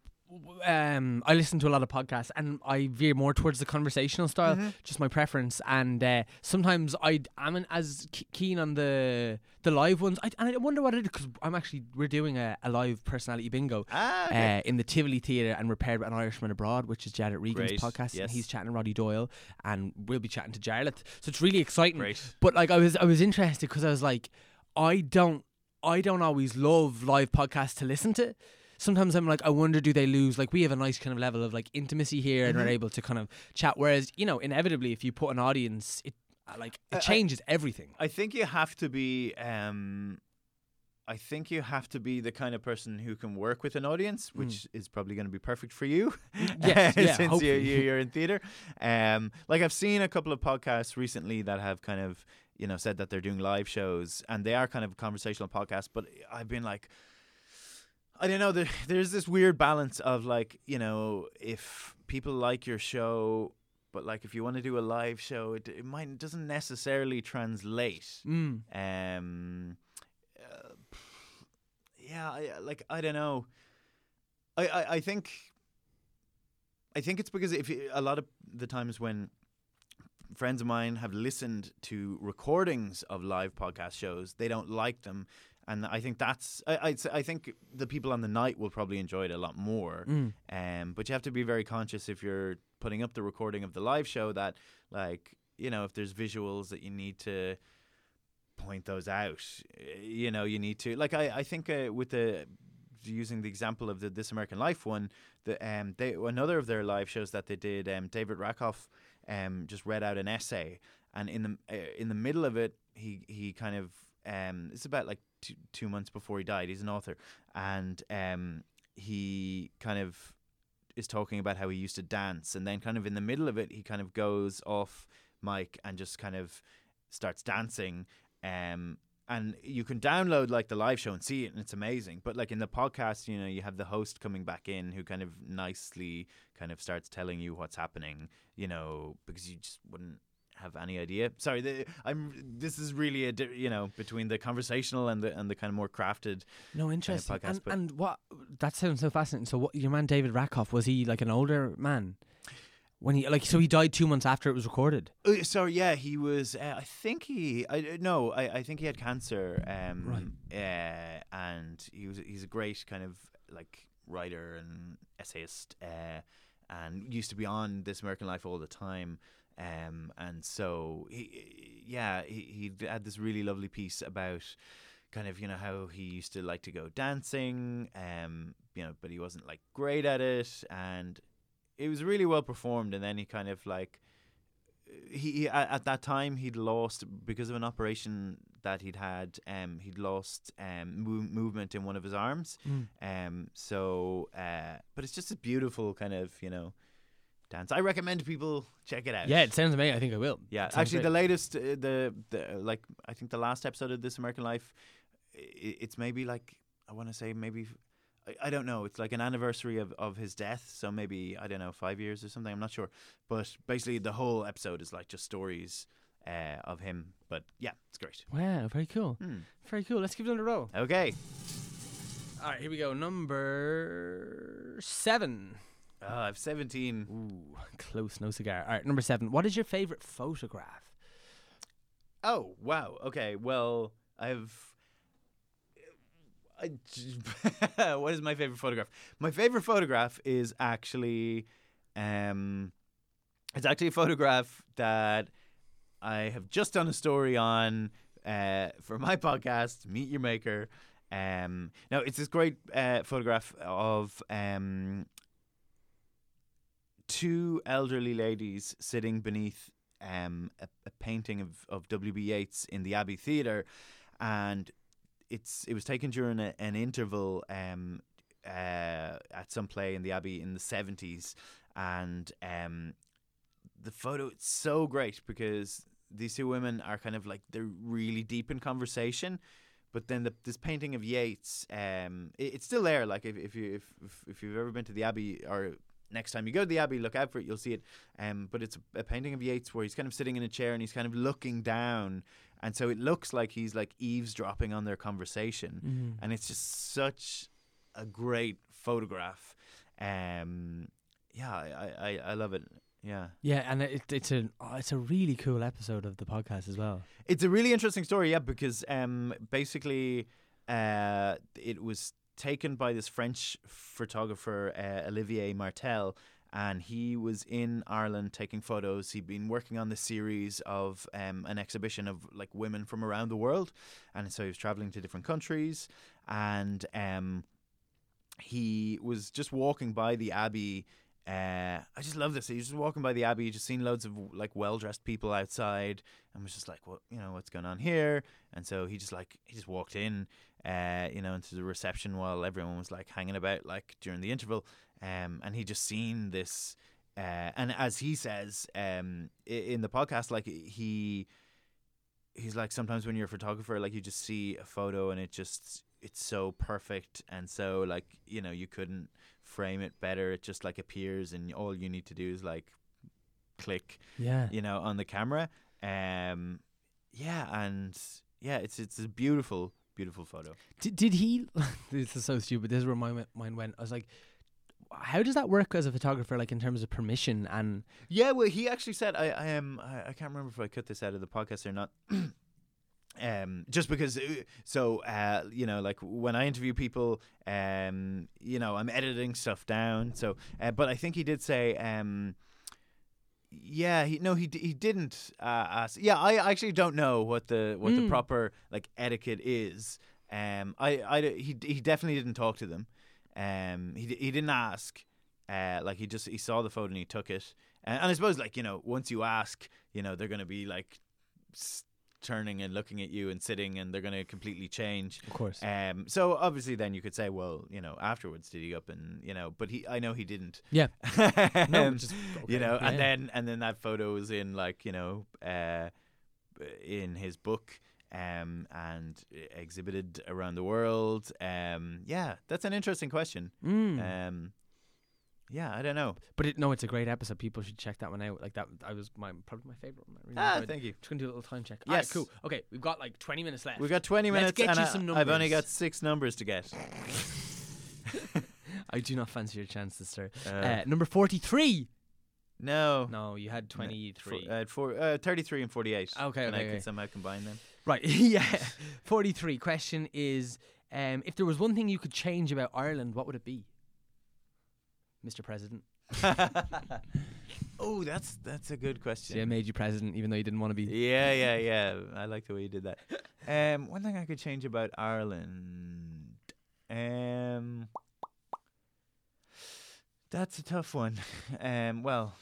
um, I listen to a lot of podcasts and I veer more towards the conversational style, Mm-hmm. just my preference. And uh, sometimes I am as keen on the the live ones. I, and I wonder what it is because I'm actually we're doing a, a live personality bingo Ah, okay. uh, in the Tivoli Theatre and Repaired by an Irishman Abroad, which is Jarlath Regan's Great, podcast, and yes. he's chatting to Roddy Doyle, and we'll be chatting to Jarlath. So it's really exciting. Great. But like I was I was interested because I was like, I don't I don't always love live podcasts to listen to. Sometimes I'm like, I wonder, do they lose? Like, we have a nice kind of level of like intimacy here, and Mm-hmm. we're able to kind of chat. Whereas, you know, inevitably, if you put an audience, it uh, like I- I- it changes everything. I think you have to be. Um, I think you have to be the kind of person who can work with an audience, which is probably going to be perfect for you. (laughs) Yes, (laughs) yeah, since you, hopefully. you, you're in theater. (laughs) Um, like I've seen a couple of podcasts recently that have kind of you know said that they're doing live shows, and they are kind of conversational podcasts. But I've been like. I don't know. There, (laughs) there's this weird balance of like, you know, if people like your show, but like if you want to do a live show, it, it might it doesn't necessarily translate. Mm. Um, uh, yeah, I, I- like I don't know. I, I, I think. I think it's because if you, a lot of the times when friends of mine have listened to recordings of live podcast shows, they don't like them, and I think that's I I'd say, I think the people on the night will probably enjoy it a lot more. Mm. Um, but you have to be very conscious if you're putting up the recording of the live show that, like, you know, if there's visuals that you need to point those out, uh, you know, you need to. Like, I, I think uh, with the using the example of the This American Life one, the um, they another of their live shows that they did, um, David Rakoff, um, just read out an essay, and in the uh, in the middle of it, he he kind of um, it's about like two two months before he died. He's an author, and um, he kind of is talking about how he used to dance, and then kind of in the middle of it, he kind of goes off mic and just kind of starts dancing. Um, and you can download like the live show and see it, and it's amazing. But like in the podcast, you know, you have the host coming back in who kind of nicely kind of starts telling you what's happening, you know, because you just wouldn't have any idea. Sorry, the, I'm. This is really a di- you know between the conversational and the and the kind of more crafted. No, interesting. podcast, and, and what that sounds so fascinating. So, what your man David Rakoff was he like an older man when he like so he died two months after it was recorded? Uh, so yeah, he was. Uh, I think he. I uh, no. I, I think he had cancer. Um, right. Uh, and he was. He's a great kind of like writer and essayist. Uh, and used to be on This American Life all the time. Um, and so he, yeah, he he had this really lovely piece about kind of you know how he used to like to go dancing. Um, you know, but he wasn't like great at it, and it was really well performed. And then he kind of like he, he at, at that time he'd lost because of an operation that he'd had um he'd lost um move, movement in one of his arms um so uh but it's just a beautiful kind of you know dance i recommend people check it out Yeah, it sounds amazing. I think I will. yeah actually great. the latest uh, the the like i think the last episode of this american life it's maybe like i want to say maybe I, I don't know it's like an anniversary of, of his death so maybe i don't know five years or something i'm not sure but basically the whole episode is like just stories uh, of him but yeah it's great Wow, very cool. Hmm. Very cool. Let's give it another roll. okay All right, here we go. Number seven. Oh, i've 17 Ooh, close. No cigar. All right, number seven. What is your favorite photograph? Oh wow. Okay. Well, I've. I, (laughs) what is my favorite photograph? My favorite photograph is actually, um, it's actually a photograph that I have just done a story on uh, for my podcast, Meet Your Maker. Um, now it's this great uh, photograph of um, two elderly ladies sitting beneath um, a, a painting of, of W.B. Yeats in the Abbey Theatre, and it's it was taken during a, an interval um, uh, at some play in the Abbey in the seventies, and um, the photo it's so great because these two women are kind of like they're really deep in conversation. But then the, this painting of Yeats, um, it, it's still there. Like if, if you if, if if you've ever been to the Abbey or next time you go to the Abbey, look out for it. You'll see it. Um, but it's a, a painting of Yeats where he's kind of sitting in a chair and he's kind of looking down, and so it looks like he's like eavesdropping on their conversation, and it's just such a great photograph. Um, yeah, I, I, I love it. Yeah. Yeah, and it, it's a oh, it's a really cool episode of the podcast as well. It's a really interesting story, yeah, because um, basically, uh, it was taken by this French photographer uh, Olivier Martel, and he was in Ireland taking photos. He'd been working on the series of um, an exhibition of like women from around the world, and so he was traveling to different countries, and um, he was just walking by the abbey. Uh, I just love this. He was just walking by the abbey, he just seen loads of like well dressed people outside, and was just like, "What, you know, what's going on here?" And so he just like he just walked in, uh, you know, into the reception while everyone was like hanging about, like during the interval, um, and he just seen this, uh, and as he says, um, in the podcast, like he, he's like sometimes when you're a photographer, like you just see a photo and it just it's so perfect and so like you know you couldn't frame it better. It just like appears, and all you need to do is like click, Yeah. you know, on the camera. Um, yeah, and yeah, it's it's a beautiful, beautiful photo. Did, did he? (laughs) this is so stupid. This is where my mind went. I was like, how does that work as a photographer? Like in terms of permission and Yeah, well, he actually said I I am I, I can't remember if I cut this out of the podcast or not. (coughs) um, just because, uh, so uh, you know, like when I interview people, um, you know, I'm editing stuff down. So, uh, but I think he did say, um, yeah, he no, he he didn't uh, ask. Yeah, I actually don't know what the what the Mm. proper like etiquette is. Um, I I he he definitely didn't talk to them. Um, he he didn't ask. Uh, like he just he saw the photo and he took it. And, and I suppose like you know once you ask, you know they're gonna be like turning and looking at you and sitting and they're gonna completely change. of course. Um, so obviously then you could say, well, you know, afterwards did he up and you know, but he I know he didn't. yeah. (laughs) No, Um, which is you know, yeah. and then and then that photo is in like you know, uh, in his book. Um, and exhibited around the world. Um, yeah, that's an interesting question. Mm. Um, yeah, I don't know. but it, no, it's a great episode. People should check that one out. Like that, I was my probably my favorite one. I really Ah, enjoyed thank you. Just gonna do a little time check. Yes. cool. Okay, we've got like 20 minutes left. We've got 20 Let's minutes get and you I, some I've only got six numbers to get. (laughs) I do not fancy your chances, sir. Uh, Uh, number 43. no. No, you had Four- 23. uh, four, uh, 33 and 48. Okay, and I okay, can okay. somehow combine them. Right, (laughs) yeah. 43. Question is um, if there was one thing you could change about Ireland, what would it be? Mr. President. (laughs) oh, that's that's a good question. See, I made you president even though you didn't want to be. Yeah, yeah, (laughs) yeah. I like the way you did that. Um, one thing I could change about Ireland. Um, that's a tough one. (laughs) Um, well,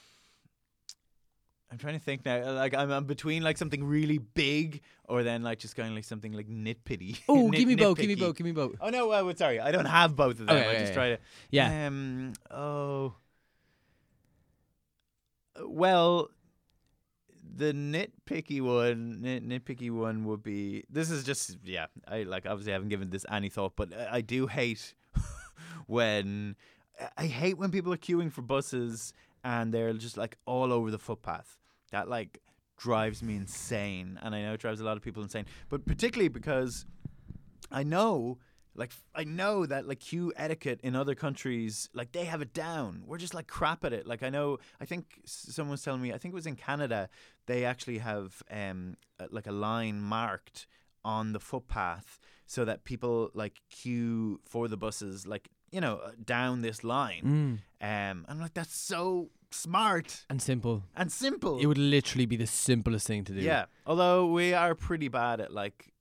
I'm trying to think now. Like I'm, I'm between like something really big, or then like just kind of like something like nitpitty. (laughs) Oh, Nit- give me both, give me both, give me both. Oh no, uh, sorry, I don't have both of them. Okay, I okay, just okay. try to. Yeah. Um. Oh. Uh, Well, the nitpicky one, nit- nitpicky one would be. This is just yeah. I like obviously haven't given this any thought, but I, I do hate (laughs) when I hate when people are queuing for buses and they're just like all over the footpath. That like drives me insane, and I know it drives a lot of people insane. But particularly because I know, like, I know that like queue etiquette in other countries, like they have it down. We're just like crap at it. Like I know, I think someone was telling me, I think it was in Canada, they actually have um like a line marked on the footpath so that people like queue for the buses, like you know, uh, down this line. Mm. Um, I'm like, that's so smart And simple. and simple. It would literally be the simplest thing to do. Yeah, although we are pretty bad at like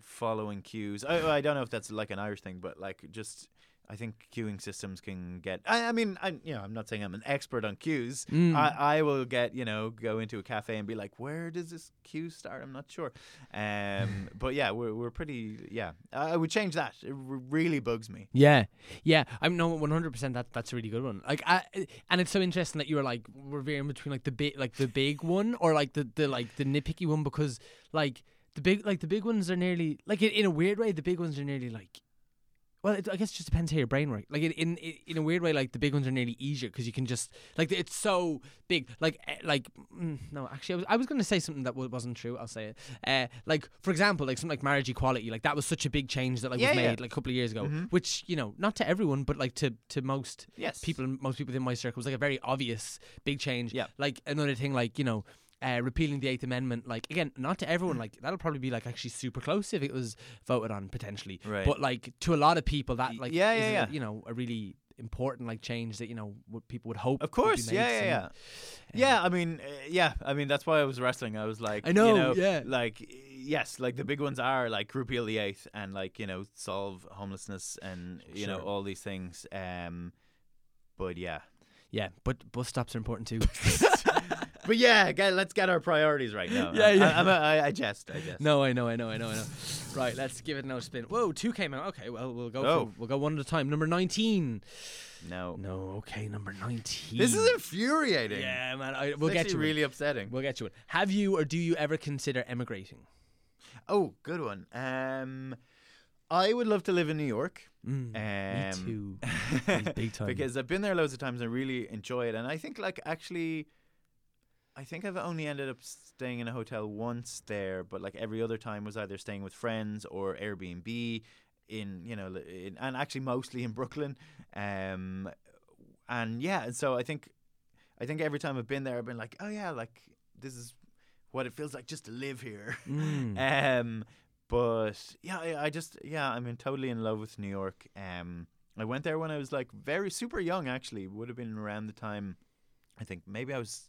following cues. I, I don't know if that's like an Irish thing, but like just I think queuing systems can get. I, I mean, I you know I'm not saying I'm an expert on queues. Mm. I, I will get you know go into a cafe and be like, where does this queue start? I'm not sure. Um, (laughs) but yeah, we're we're pretty. Yeah, I would change that. It r- really bugs me. Yeah, yeah. I'm no 100. percent That that's a really good one. Like, I, and it's so interesting that you were like we're veering between like the big, like the big one, or like the the like the nitpicky one because like the big like the big ones are nearly like in, in a weird way the big ones are nearly like Well, it, I guess it just depends how your brain works. Like in in in a weird way, like the big ones are nearly easier because you can just like it's so big. Like eh, like mm, no, actually, I was I was going to say something that wasn't true. I'll say it. Uh, like for example, like something like marriage equality. Like that was such a big change that like Yeah, was yeah. made like a couple of years ago. Mhm. Which you know, not to everyone, but like to to most Yes. people, most people in my circle was like a very obvious big change. Yeah. Like another thing, like you know. Uh, repealing the Eighth Amendment, like again, not to everyone. Like that'll probably be like actually super close if it was voted on potentially. Right. But like to a lot of people, that like yeah, yeah, a- yeah. you know a really important like change that you know what people would hope. Of course, yeah, yeah, yeah. Yeah, I mean, uh, yeah, I mean that's why I was wrestling. I was like, I know, you know, yeah. like yes, like the big ones are like repeal the eighth and like you know solve homelessness and you know all these things. Um, but yeah, Yeah, but bus stops are important too. (laughs) (laughs) but yeah, let's get our priorities right now. Yeah, yeah. I, I, I jest, I jest. no, I know, I know, I know, I know. Right, let's give it another spin. Whoa, two came out. Okay, well we'll go. Oh. For, we'll go one at a time. Number nineteen. no, No, okay, number nineteen. This is infuriating. Yeah, man. I, we'll It's get you. really upsetting. We'll get you one. Have you or do you ever consider emigrating? Oh, good one. Um, I would love to live in New York. Mm, Um, me too. (laughs) Big time. because I've been there loads of times and I really enjoy it. And I think like actually, I think I've only ended up staying in a hotel once there, but like every other time was either staying with friends or Airbnb in you know in, and actually mostly in Brooklyn. Um, and yeah, and so I think I think every time I've been there, I've been like, oh yeah, like this is what it feels like just to live here. Mm. (laughs) Um, but yeah, I, I just yeah, I'm in totally in love with New York. Um, I went there when I was like very super young. Actually, would have been around the time. I think maybe I was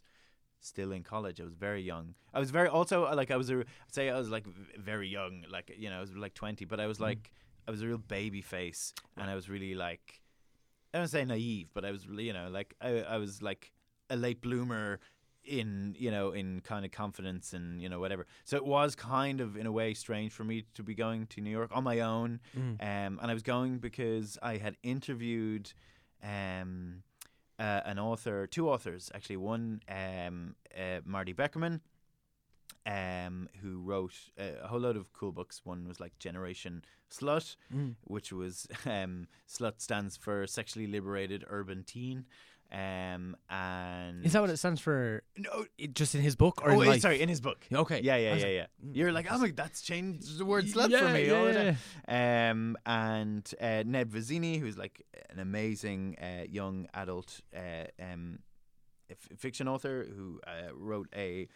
still in college. I was very young. I was very also uh, like I was a say I was like very young. Like you know I was like twenty, but I was like I was a real baby face, and I was really like I don't say naive, but I was really you know like I I was like a late bloomer in you know in kind of confidence and you know whatever so it was kind of in a way strange for me to be going to new york on my own Mm. um, and i was going because i had interviewed um, uh, an author two authors actually one um, uh, marty beckerman um, who wrote uh, a whole lot of cool books. One was like Generation Slut, Mm. which was (laughs) um, Slut stands for Sexually Liberated Urban Teen. Um, and Is that what it stands for? No, It, just in his book or oh, in sorry, in his book. Okay. Yeah, yeah, yeah, like, yeah. mm, You're like, I'm like, that's changed the word slut yeah, for me all yeah. Um, and uh, Ned Vizzini, who's like an amazing uh, young adult uh, um, f- fiction author who uh, wrote a,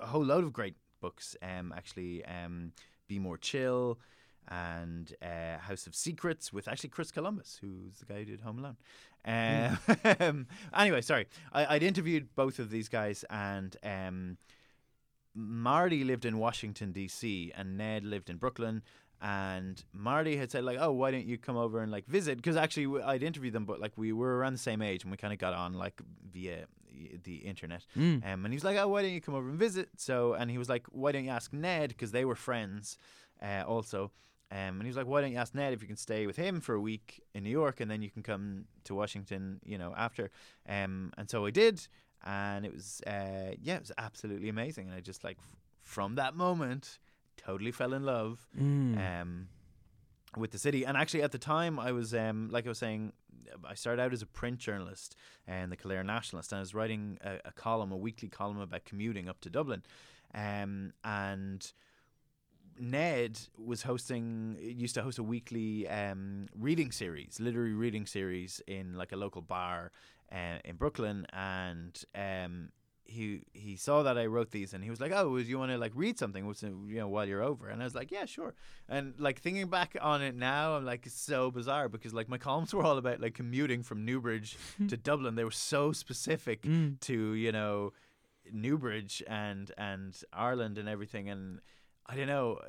a whole load of great books. Um, actually, um, Be More Chill and uh, House of Secrets with actually Chris Columbus, who's the guy who did Home Alone. Um, (laughs) anyway, sorry, I, I'd interviewed both of these guys, and um, Marty lived in Washington D.C. and Ned lived in Brooklyn. And Marty had said like, "Oh, why don't you come over and like visit?" Because actually, I'd interviewed them, but like we were around the same age, and we kind of got on like via the internet. Mm. Um, and he was like, "Oh, why don't you come over and visit?" So, and he was like, "Why don't you ask Ned?" Because they were friends, uh, also. Um, and he was like, "Why don't you ask Ned if you can stay with him for a week in New York, and then you can come to Washington, you know, after." Um, and so I did, and it was, uh, yeah, it was absolutely amazing. And I just like f- from that moment, totally fell in love Mm. um, with the city. And actually, at the time, I was um, like I was saying, I started out as a print journalist and the Kildare Nationalist, and I was writing a, a column, a weekly column about commuting up to Dublin, um, and. Ned was hosting, used to host a weekly um, reading series, literary reading series in like a local bar uh, in Brooklyn, and um, he he saw that I wrote these, and he was like, "Oh, you want to like read something, you know, while you're over?" And I was like, "Yeah, sure." And like thinking back on it now, I'm like, it's so bizarre because like my columns (laughs) were all about like commuting from Newbridge to (laughs) Dublin. They were so specific Mm. to you know Newbridge and and Ireland and everything, and I don't know.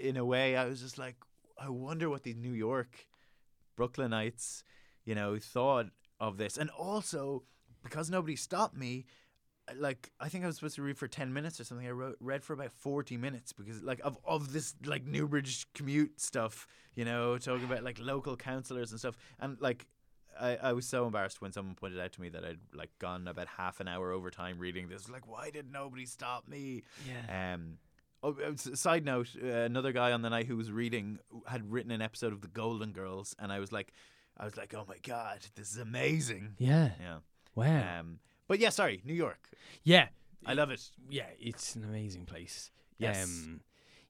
In a way, I was just like, I wonder what these New York Brooklynites, you know, thought of this, and also because nobody stopped me. Like I think I was supposed to read for ten minutes or something. I wrote, read for about forty minutes because like of of this like Newbridge commute stuff, you know, talking about like local councillors and stuff, and like I, I was so embarrassed when someone pointed out to me that I'd like gone about half an hour over time reading this. Like, why did nobody stop me? Yeah. Um, oh, uh, side note: uh, another guy on the night who was reading had written an episode of The Golden Girls, and I was like, I was like, oh my god, this is amazing. Yeah. Yeah. Wow. Um. But yeah, sorry, New York. yeah. I love it. Yeah, it's an amazing place. Yes. Um,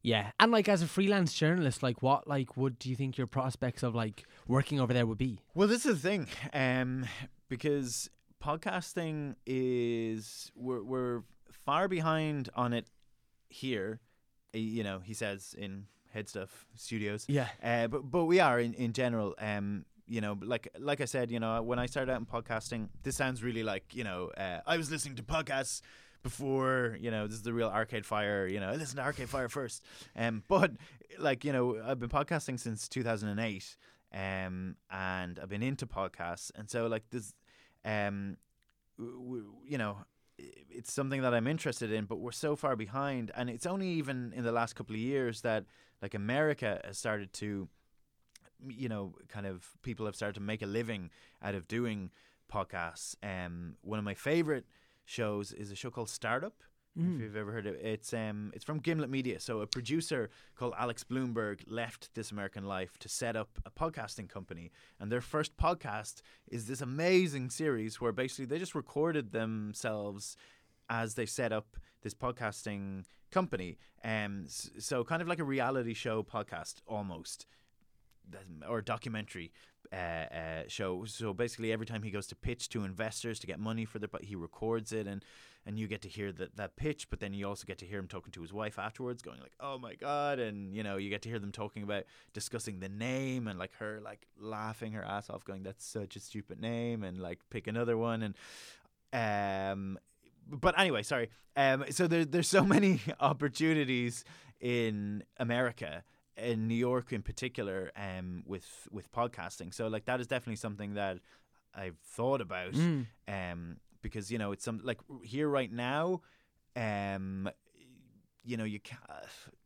yeah, and like as a freelance journalist, like what like would do you think your prospects of like working over there would be? Well, this is the thing, um, because podcasting is we're we're far behind on it here. uh, You know, he says in Head Stuff Studios. Yeah. Uh, but but we are in in general. Um, you know, like like I said, you know, when I started out in podcasting, this sounds really like you know, uh, I was listening to podcasts before. You know, this is the real Arcade Fire. You know, I listened to Arcade Fire first. Um, but like you know, I've been podcasting since two thousand and eight. Um, and I've been into podcasts, and so like this, um, w- w- you know, it's something that I'm interested in, but we're so far behind, and it's only even in the last couple of years that like America has started to, you know, kind of people have started to make a living out of doing podcasts. Um, one of my favorite shows is a show called Startup. If you've ever heard of it, it's um, it's from Gimlet Media. So a producer called Alex Blumberg left This American Life to set up a podcasting company, and their first podcast is this amazing series where basically they just recorded themselves as they set up this podcasting company. Um, so kind of like a reality show podcast almost or documentary uh, uh, show. So basically, every time he goes to pitch to investors to get money for the, but he records it, and and you get to hear that that pitch. But then you also get to hear him talking to his wife afterwards, going like, "Oh my god!" And you know, you get to hear them talking about discussing the name and like her like laughing her ass off, going, "That's such a stupid name," and like pick another one, and um. But anyway, sorry. Um, so there, there's so (laughs) many opportunities in America in New York in particular um with with podcasting so like that is definitely something that I've thought about Mm. um because you know it's some like here right now um you know you can't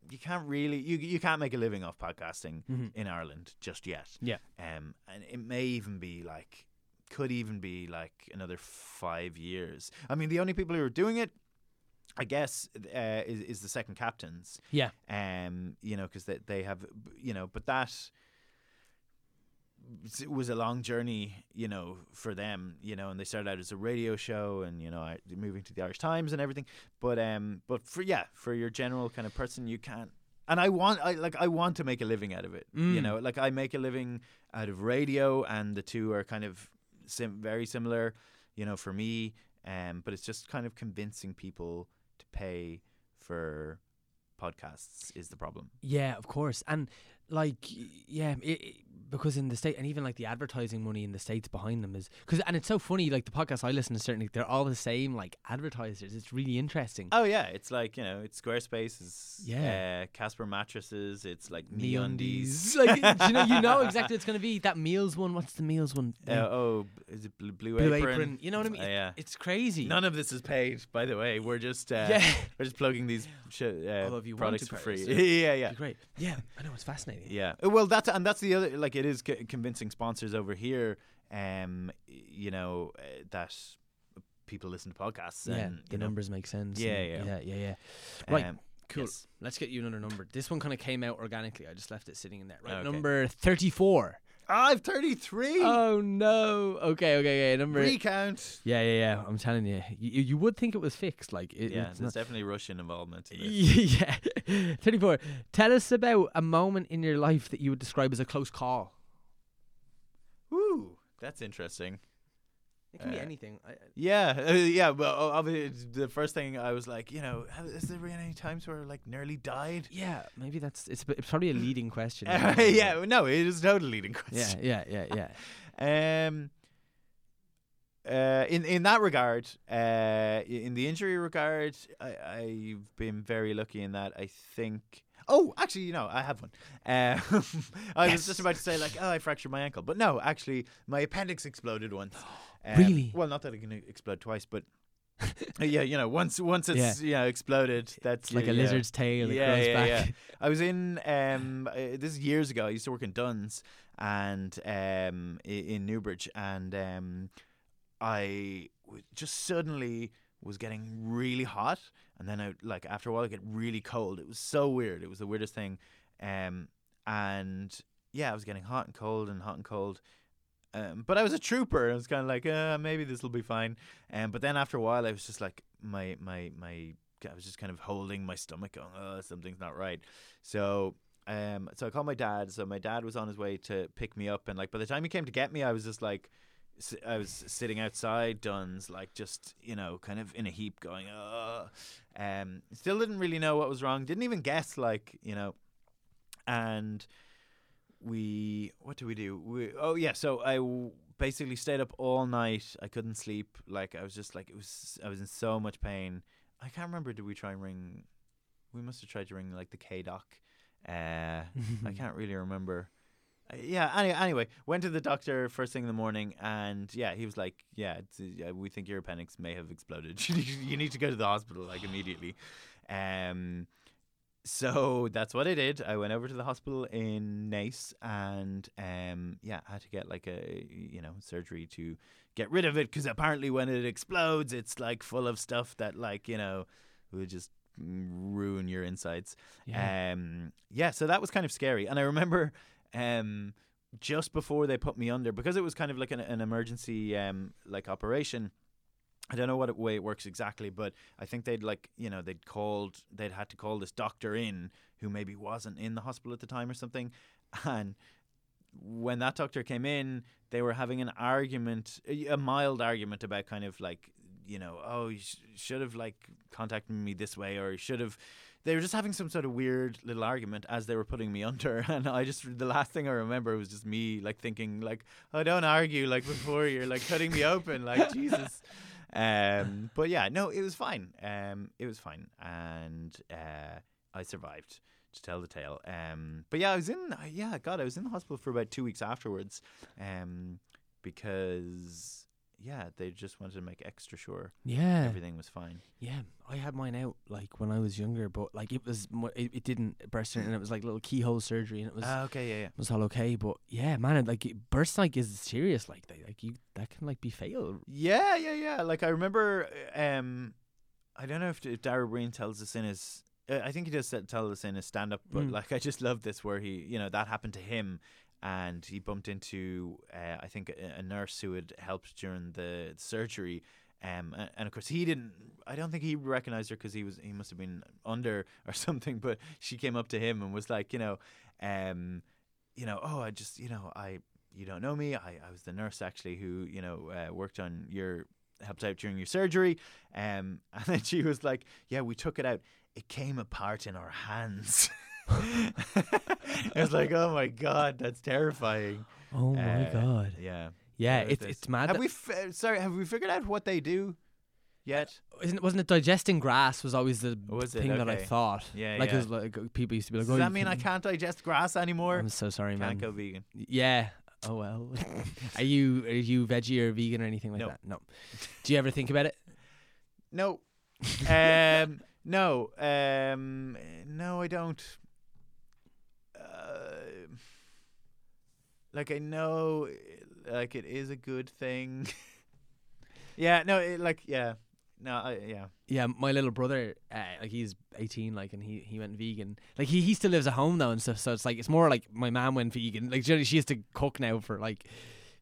you can't really you you can't make a living off podcasting Mhm. in Ireland just yet Yeah. um and it may even be like could even be like another 5 years I mean the only people who are doing it I guess uh, is is the second captains Yeah. um, you know, because they they have, you know, but that it was a long journey, you know, for them, you know, and they started out as a radio show, and you know, moving to the Irish Times and everything, but um, but for yeah, for your general kind of person, you can't. And I want, I like, I want to make a living out of it. You Mm. know, like I make a living out of radio, and the two are kind of sim- very similar, you know, for me. Um, but it's just kind of convincing people to pay for podcasts is the problem. Yeah, of course, and like yeah, it, because in the state and even like the advertising money in the states behind them is because and it's so funny. Like the podcasts I listen to, certainly they're all the same like advertisers. It's really interesting. Oh yeah, it's like you know, it's Squarespace, it's Yeah. uh, Casper mattresses, it's like MeUndies. Like you know, you know (laughs) exactly what it's going to be. That meals one. What's the meals one? Uh, oh, is it Blue, Blue, Blue Apron? apron. You know what I mean? Uh, yeah. It's crazy. None of this is paid, by the way. We're just uh, Yeah. we're just plugging these sh- uh, products for free. (laughs) yeah, yeah. great. Yeah, I know it's fascinating. Yeah. Well, that's and that's the other like it is c- convincing sponsors over here. Um, you know uh, that people listen to podcasts. Yeah, and, the know, numbers make sense. Yeah, yeah. yeah, yeah, yeah. Right, um, cool. yes. Let's get you another number. This one kind of came out organically. I just left it sitting in there. Right, Okay. number thirty-four. I've thirty three. Oh no. Okay, okay, okay. Number. Recount. Yeah, yeah, yeah. I'm telling you, you, you would think it was fixed. Like, it, Yeah, it's there's not- definitely Russian involvement. In this. (laughs) yeah. Thirty-four. Tell us about a moment in your life that you would describe as a close call. Woo, that's interesting. It can be Uh, anything. I, Yeah, uh, (laughs) yeah. Well, obviously, the first thing I was like, you know, has there been any times where like nearly died? yeah, maybe that's it's. It's probably a leading question. (laughs) Uh, yeah, no, it is a totally leading question. yeah, yeah, yeah. yeah. (laughs) Um. Uh, in in that regard, uh, in the injury regard, I, I've been very lucky in that. I think. Oh, actually, you know, I have one. Uh, I Yes. was just about to say like, oh, I fractured my ankle, but no, actually, my appendix exploded once. (gasps) Um, Really? Well, not that it can explode twice, but (laughs) yeah, you know, once once it's Yeah. you know exploded, that's like a yeah. lizard's tail. Yeah, yeah, back. yeah. (laughs) I was in um uh, this is years ago. I used to work in Dunnes and um in Newbridge, and um I just suddenly was getting really hot, and then I like after a while I get really cold. It was so weird. It was the weirdest thing. Um, and yeah, I was getting hot and cold and hot and cold. Um, but I was a trooper. I was kind of like, uh, maybe this will be fine. Um, but then after a while, I was just like, my my my, I was just kind of holding my stomach, going, oh, something's not right. So um, so I called my dad. So my dad was on his way to pick me up, and like by the time he came to get me, I was just like, I was sitting outside Dunnes, like just you know, kind of in a heap, going, oh. Um, still didn't really know what was wrong. Didn't even guess, like you know, and we what do we do? We oh yeah, so I w- basically stayed up all night. I couldn't sleep. Like I was just like it was. I was in so much pain. I can't remember. Did we try and ring? We must have tried to ring like the K doc. Uh, (laughs) I can't really remember. Uh, yeah. Anyway, anyway, went to the doctor first thing in the morning, and yeah, he was like, "Yeah, it's, uh, we think your appendix may have exploded. you (laughs) need- you need to go to the hospital like immediately." Um, so that's what I did. I went over to the hospital in Naas, and um, yeah, I had to get like a you know surgery to get rid of it because apparently when it explodes, it's like full of stuff that like you know would just ruin your insides. Yeah. Um, yeah, so that was kind of scary. And I remember um, just before they put me under, because it was kind of like an, an emergency um, like operation. I don't know what it, way it works exactly, but I think they'd like you know they'd called they'd had to call this doctor in who maybe wasn't in the hospital at the time or something, (laughs) and when that doctor came in, they were having an argument, a a mild argument about kind of like, you know, oh, you sh- should have like contacted me this way, or you should have. They were just having some sort of weird little argument as they were putting me (laughs) under, and I just the last thing I remember was just me like thinking like, oh, don't argue like before you're like cutting me open, like (laughs) Jesus. Um, but yeah, no, it was fine. Um, it was fine, and uh, I survived to tell the tale. Um, but yeah, I was in. uh, Yeah, God, I was in the hospital for about two weeks afterwards, um, because yeah, they just wanted to make extra sure yeah. everything was fine. Yeah, I had mine out like when I was younger, but like it was mo- it, it didn't burst in, and it was like little keyhole surgery, and it was Ah, okay, yeah, yeah. was all okay. But yeah, man, it, like it, burst like is serious. Like they, like you that can like be fatal. Yeah, yeah, yeah. Like I remember, um, I don't know if, if Dara Breen tells us in his. Uh, I think he does tell us in his stand up, but Mm. like I just love this where he, you know, that happened to him, and he bumped into, uh, I think, a, a nurse who had helped during the surgery. Um, and, and of course he didn't. I don't think he recognized her because he was he must have been under or (laughs) something. But she came up to him and was like, you know, um, you know, oh, I just, you know, I you don't know me. I, I was the nurse actually who, you know, uh, worked on your helped out during your surgery. Um, (laughs) and then she was like, yeah, we took it out. It came apart in our hands. (laughs) I was like, oh my god, that's terrifying. Oh my Uh, god. Yeah. Yeah, it's this. it's mad. Have we? F- uh, sorry, have we figured out what they do yet? isn't wasn't it digesting grass was always the Was it? thing that I thought. Yeah, like yeah. 'cause, like people used to be like, Does oh, that mean I can- can't digest grass anymore? I'm so sorry, man. Can't go vegan. Yeah. Oh well. (laughs) are you are you veggie or vegan or anything like No. that? No. Do you ever think about it? No. (laughs) um, no. Um, no, I don't. Uh, like I know, like it is a good thing. (laughs) yeah. No. It, like yeah. No. I, yeah. Yeah, my little brother, uh, like he's 18, like, and he, he went vegan. Like he, he still lives at home though and stuff. So it's like it's more like my mom went vegan. Like generally, she has to cook now for like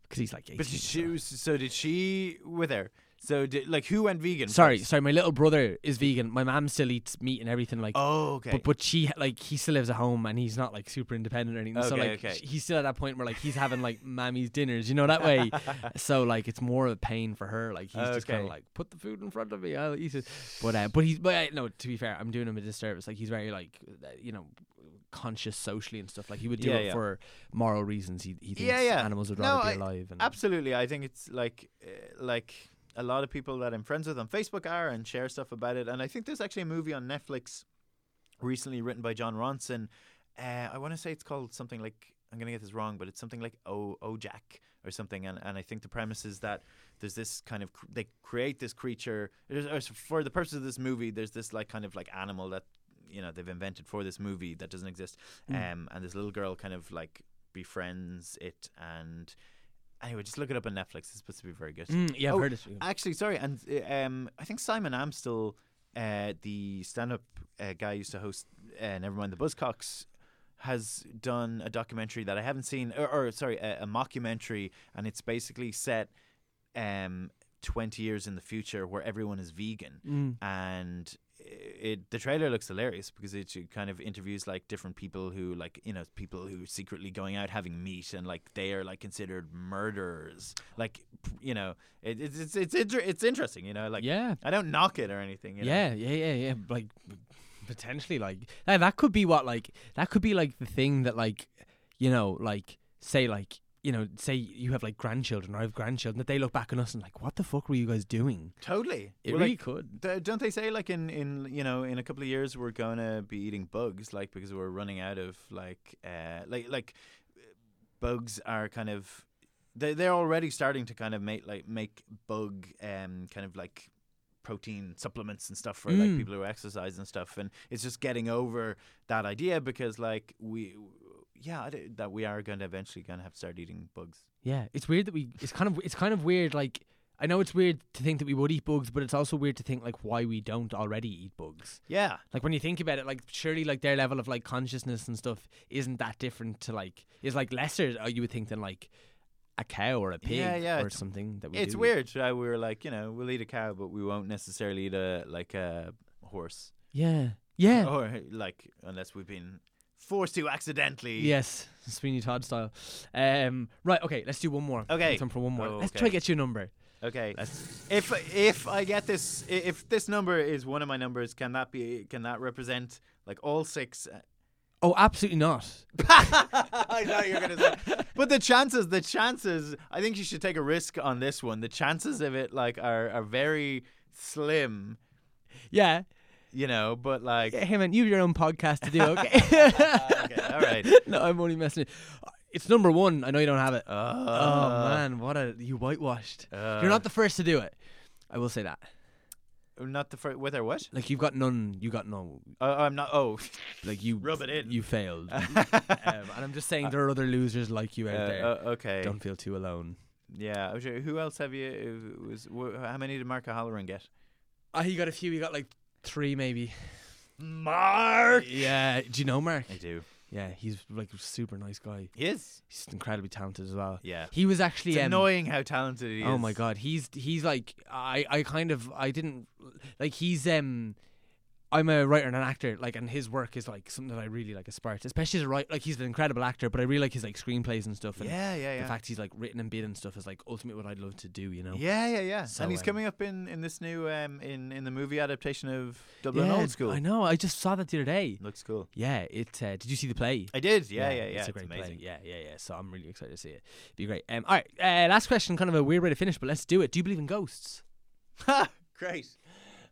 because he's like 18. But she, so- was, so did she with her? So did like who went vegan? sorry, first? sorry. My little brother is vegan. My mom still eats meat and everything. Like, Oh, okay. but but she like he still lives at home and he's not like super independent or anything. so Okay, like okay. he's still at that point where like he's having like mammy's dinners, you know that way. (laughs) so like it's more of a pain for her. Like he's just kind of like put the food in front of me, I'll eat it. But uh, but he's but uh, no. To be fair, I'm doing him a disservice. Like he's very like uh, you know conscious socially and stuff. Like he would do Yeah, it yeah. for moral reasons. He he thinks Yeah, yeah. animals would No, rather I- be alive. And Absolutely, I think it's like uh, like a lot of people that I'm friends with on Facebook are and share stuff about it. And I think there's actually a movie on Netflix recently written by Jon Ronson. Uh, I want to say it's called something like I'm gonna get this wrong, but it's something like O Ojak or something. And and I think the premise is that there's this kind of cr- they create this creature for the purpose of this movie. There's this like kind of like animal that you know they've invented for this movie that doesn't exist. Mm. Um, and this little girl kind of like befriends it and Anyway, just look it up on Netflix. It's supposed to be very good. Mm, yeah, I've Oh, heard this. Actually, sorry, and um, I think Simon Amstell, uh, the stand-up uh, guy who used to host uh, Nevermind the Buzzcocks, has done a documentary that I haven't seen, or, or sorry, a, a mockumentary, and it's basically set um, twenty years in the future where everyone is vegan, Mm. and it the trailer looks hilarious because it kind of interviews like different people who like you know people who secretly going out having meat and like they are like considered murderers like you know it, it's it's it's inter- it's interesting you know like yeah. I don't knock it or anything you know? Yeah, yeah, yeah, yeah. Like potentially, like that, that could be what like that could be like the thing that like you know like say like you know say you have like grandchildren or I have grandchildren that they look back on us and like what the fuck were you guys doing? totally It Well, really like, could. th- don't they say like in in you know in a couple of years we're gonna be eating bugs like because we're running out of like uh like like bugs are kind of they they're already starting to kind of make like make bug um kind of like protein supplements and stuff for like Mm. people who exercise and stuff and it's just getting over that idea because like we yeah that we are going to eventually going to have to start eating bugs Yeah, it's weird that we. It's kind of. It's kind of weird. Like I know it's weird to think that we would eat bugs, but it's also weird to think like why we don't already eat bugs. yeah Like when you think about it, like surely like their level of like consciousness and stuff isn't that different to like is like lesser. uh, You would think than like a cow or a pig Yeah, yeah, or something that we. it's do weird how we were like you know we'll eat a cow but we won't necessarily eat a like a horse Yeah. Yeah. or like unless we've been forced to accidentally. Yes, Sweeney Todd style. Um, right, okay, let's do one more. Okay. time for one more. Oh, let's try to get you a number. Okay. Let's. If if I get this, if this number is one of my numbers, can that be? Can that represent like all six? Oh, absolutely not. (laughs) I know you're gonna say, but the chances, the chances. I think you should take a risk on this one. The chances of it like are are very slim. Yeah. You know, but like. Yeah, Hey man, you have your own podcast to do. (laughs) Okay. okay, all right. (laughs) no, I'm only messing. It. It's number one. I know you don't have it. Uh, oh man, what a you whitewashed. You're not the first to do it. I will say that. not the first. With or what? Like you've got none. You got no. Uh, I'm not. Oh, Like you Rub it in. You failed. (laughs) um, and I'm just saying there are other losers like you out Uh, there. uh, okay. Don't feel too alone. Yeah. Sure- Who else have you? uh, Was how many did Mark O'Halloran get? Ah, he got a few. He got like three, maybe. Mark. Yeah. Do you know Mark? I do. Yeah, he's like a super nice guy. He is. He's incredibly talented as well. Yeah. He was actually It's um, annoying how talented he is. Oh my god, he's he's like I I kind of I didn't like he's um I'm a writer and an actor like and his work is like something that I really like aspire to especially as a writer like he's an incredible actor but I really like his like screenplays and stuff and Yeah, yeah, the fact he's like written and bid and stuff is like ultimately what I'd love to do you know Yeah, yeah, yeah. So, and he's um, coming up in, in this new um in, in the movie adaptation of Dublin Yeah, Old School. I know I just saw that the other day Looks cool. yeah it uh, did you see the play I did. Yeah, yeah, yeah. It's a great amazing. play. Yeah, yeah, yeah. So I'm really excited to see it. It'd Be great. Um, all right. Uh, last question. Kind of a weird way to finish, but let's do it. Do you believe in ghosts? Ha! (laughs) Great.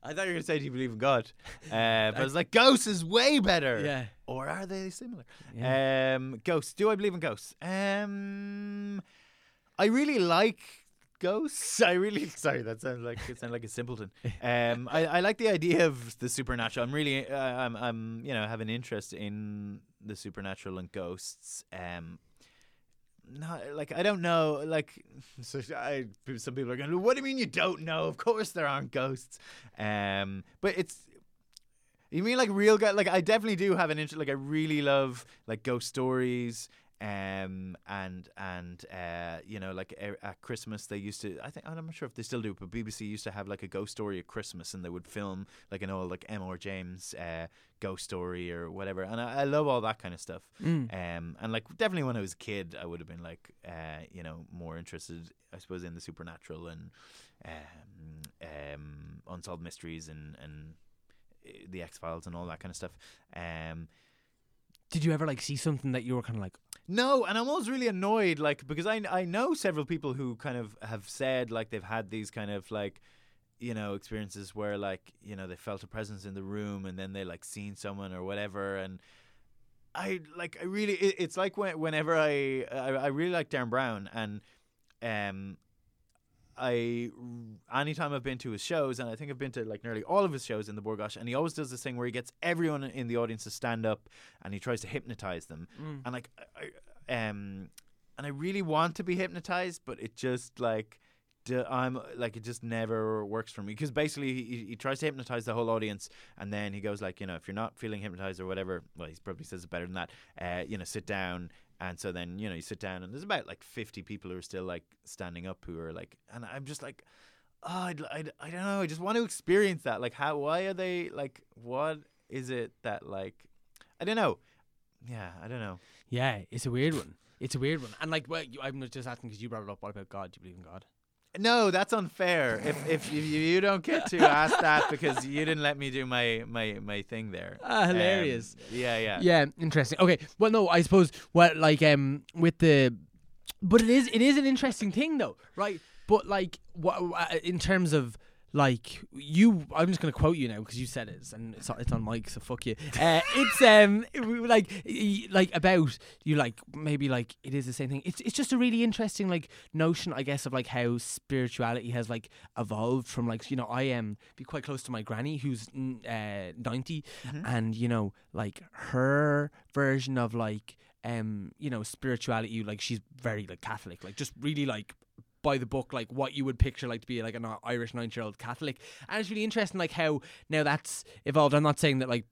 I thought you were going to say, "Do you believe in God?" (laughs) Uh, but I was like, "Ghosts is way better." Yeah. Or are they similar? Yeah. Um, ghosts. Do I believe in ghosts? Um, I really like ghosts. (laughs) I really sorry that sounds like it sounds like a simpleton. (laughs) Um, I, I like the idea of the supernatural. I'm really uh, I'm I'm you know have an interest in the supernatural and ghosts. Um. No, like I don't know. Like, so I, some people are going. What do you mean you don't know? Of course there aren't ghosts. Um, but it's you mean like real guy? Like I definitely do have an interest. Like I really love like ghost stories. Um and and uh you know like at Christmas they used to I think I'm not sure if they still do but BBC used to have like a ghost story at Christmas and they would film like an old like M. R. James uh ghost story or whatever and I, I love all that kind of stuff Mm. um and like definitely when I was a kid I would have been like uh you know more interested I suppose in the supernatural and um um unsolved mysteries and and uh, the X Files and all that kind of stuff um Did you ever like see something that you were kind of like, No, and I'm always really annoyed, like because I I know several people who kind of have said like they've had these kind of like you know experiences where like you know they felt a presence in the room and then they like seen someone or whatever and I like I really it, it's like when, whenever I, I I really like Derren Brown and um I anytime I've been to his shows and I think I've been to like nearly all of his shows in the Bord Gáis and he always does this thing where he gets everyone in the audience to stand up and he tries to hypnotize them. And like I- um and I really want to be hypnotized, but it just like I'm like it just never works for me. Because basically he, he tries to hypnotize the whole audience and then he goes like you know if you're not feeling hypnotized or whatever well he probably says it better than that uh, you know sit down and so then you know you sit down and there's about like 50 people who are still like standing up who are like and I'm just like oh I'd, I'd, I don't know I just want to experience that like how why are they like what is it that like I don't know yeah I don't know Yeah, it's a weird one. It's a weird one. And like, well, you, I'm just asking because you brought it up. What about God? Do you believe in God? No, that's unfair. If if you, you don't get to ask that because you didn't let me do my my my thing there. Ah, hilarious. Um, yeah, yeah. Yeah, interesting. Okay, well, no, I suppose what like um with the, but it is it is an interesting thing though, right? But like what in terms of like you, I'm just gonna quote you now because you said it and it's it's on mic, so fuck you. Uh, it's um like like about you like maybe like it is the same thing. It's it's just a really interesting like notion, I guess, of like how spirituality has like evolved from like you know I am be quite close to my granny who's uh 90 and you know like her version of like um you know spirituality like she's very like catholic like just really like by the book like what you would picture like to be like an irish nine year old catholic and it's really interesting like how now that's evolved i'm not saying that like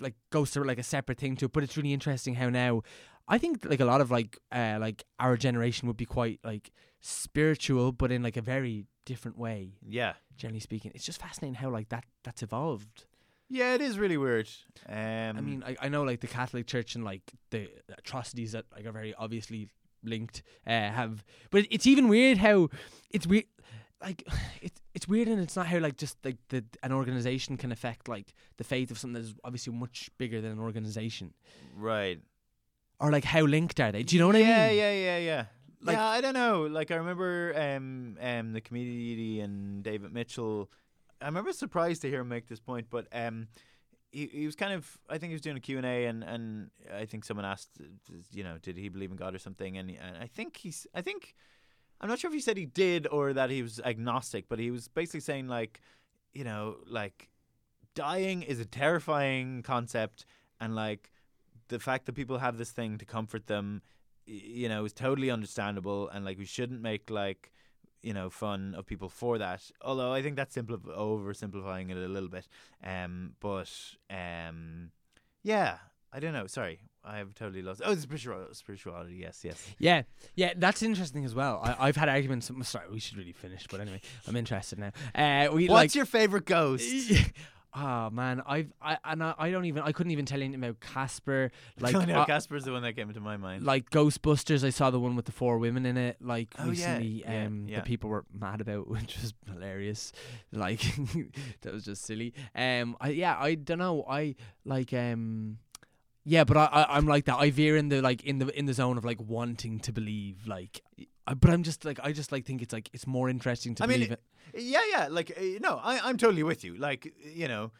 like ghosts are like a separate thing to it but it's really interesting how now i think like a lot of like uh like our generation would be quite like spiritual but in like a very different way Yeah. generally speaking it's just fascinating how like that that's evolved Yeah, it is really weird. Um I mean, I, I know like the Catholic Church and like the atrocities that like are very obviously linked uh, have, but it's even weird how it's weird. Like (sighs) it's it's weird and it's not how like just like the an organization can affect like the faith of something that's obviously much bigger than an organization, right. or like how linked are they? Do you know what yeah, I mean? Yeah, yeah, yeah, yeah, Like- yeah, I don't know. Like I remember um um the comedian and David Mitchell. I remember surprised to hear him make this point, but um he, he was kind of I think he was doing a Q&A and and I think someone asked you know did he believe in God or something? And, and I think he's I think I'm not sure if he said he did or that he was agnostic, but he was basically saying like you know like dying is a terrifying concept. And like the fact that people have this thing to comfort them you know is totally understandable. And like we shouldn't make like you know fun of people for that although i think that's simpli- oversimplifying it a little bit um but um yeah i don't know sorry i have totally lost oh spiritual spirituality yes yes Yeah, yeah, that's interesting as well. I, I've had arguments. Sorry, we should really finish, but anyway, I'm interested now. Uh, we what's like, your favorite ghost (laughs) Oh man, I've I and I, I don't even I couldn't even tell you anything about Casper. (laughs) Like I know uh, Casper's the one that came into my mind like Ghostbusters, I saw the one with the four women in it. Like Oh, recently, yeah, um, yeah. the people were mad about, (laughs) which was hilarious. Like (laughs) that was just silly. Um, I yeah, I don't know. I like um. Yeah, but I, I I'm like that. I veer in the like in the in the zone of like wanting to believe like, I, but I'm just like I just like think it's like it's more interesting to I mean, believe it. Yeah, yeah. Like, uh, no, I, I'm totally with you. Like, you know,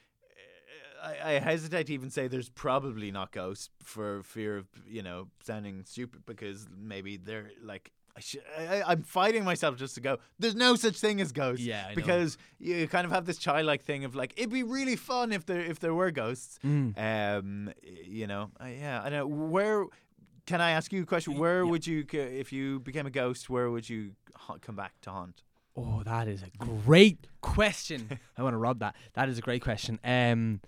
uh, I, I hesitate to even say there's probably not ghosts for fear of, you know, sounding stupid because maybe they're like. I sh- I, I'm fighting myself just to go. There's no such thing as ghosts. Yeah, I know. because you kind of have this childlike thing of like it'd be really fun if there if there were ghosts. Mm. Um, you know, uh, yeah. I know where. Can I ask you a question? Where yeah. would you, if you became a ghost, where would you come back to haunt? Oh, that is a great question. I want to rob that. That is a great question. Um,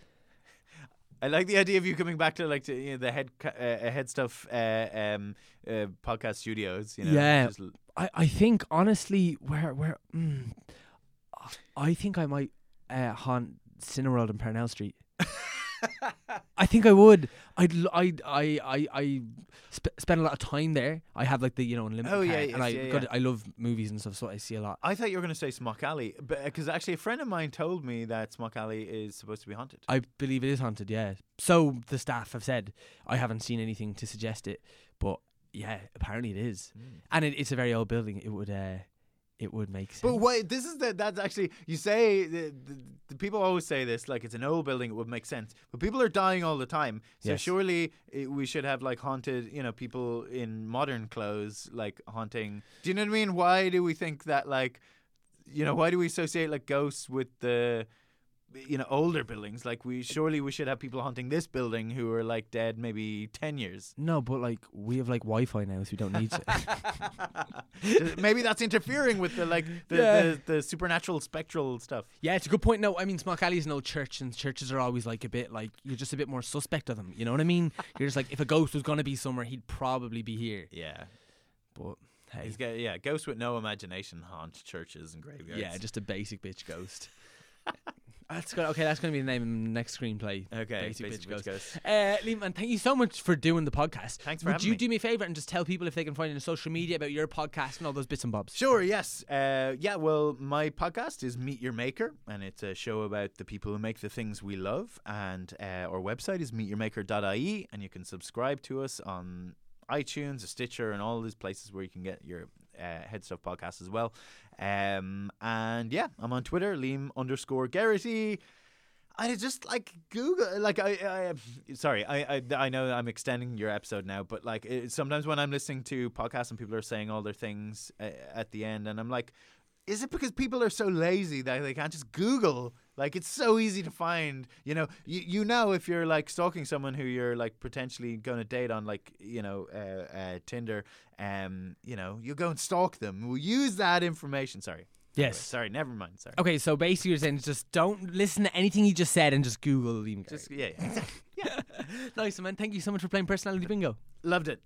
I like the idea of you coming back to like to, you know, the head uh, head stuff uh, um, uh, podcast studios. You know, Yeah. just I, I think honestly, where where mm, I think I might uh, haunt Cineworld in Parnell Street. I think I would. I'd I I I I sp- spend a lot of time there. I have like the you know unlimited Oh, yeah, yes, and I yeah, got yeah. I love movies and stuff, so I see a lot. I thought you were going to say Smock Alley, because actually a friend of mine told me that Smock Alley is supposed to be haunted. I believe it is haunted. Yeah. So the staff have said I haven't seen anything to suggest it, but yeah, apparently it is, and it, it's a very old building. It would uh, it would make sense. But wait, this is the that's actually you say the, the, the people always say this like it's an old building it would make sense, but people are dying all the time. So Yes. surely it, we should have like haunted, you know, people in modern clothes like haunting. Do you know what I mean? Why do we think that like, you know, why do we associate like ghosts with the you know older buildings. Like we surely we should have people haunting this building who are like dead maybe ten years. No, but like we have like Wi-Fi now, so we don't need to. (laughs) maybe that's interfering with the like the, Yeah. the, the supernatural spectral stuff. yeah, it's a good point. No, I mean Smock Alley is an old church, and churches are always like a bit like you're just a bit more suspect of them. You know what I mean? You're just like if a ghost was gonna be somewhere, he'd probably be here. Yeah. But hey, He's got yeah, ghosts with no imagination haunt churches and graveyards. yeah, just a basic bitch ghost. (laughs) that's good. Okay, that's gonna be the name of the next screenplay. okay. basic, bitch, ghost. ghost. Uh, Liam, man, thank you so much for doing the podcast. Thanks for Would having you me. do me a favor and just tell people if they can find you on social media about your podcast and all those bits and bobs? Sure, yes. Uh, yeah, well, my podcast is Meet Your Maker, and it's a show about the people who make the things we love. And uh, our website is meetyourmaker.ie, and you can subscribe to us on iTunes, Stitcher, and all these places where you can get your uh, Head Stuff podcast as well. Um, and yeah, I'm on Twitter, Liam underscore Geraghty. I just like Google, like I, I sorry, I, I, I know I'm extending your episode now, but like it, sometimes when I'm listening to podcasts and people are saying all their things uh, at the end, and I'm like, is it because people are so lazy that they can't just Google? Like it's so easy to find, you know. You you know if you're like stalking someone who you're like potentially going to date on like you know uh, uh, Tinder, um, you know, you go and stalk them. We'll use that information. Sorry. Yes. Sorry. Never mind. Sorry. Okay, so basically you're saying just don't listen to anything he just said and just Google Liam. Just Just yeah, yeah. (laughs) (laughs) nice man. Thank you so much for playing personality bingo. loved it.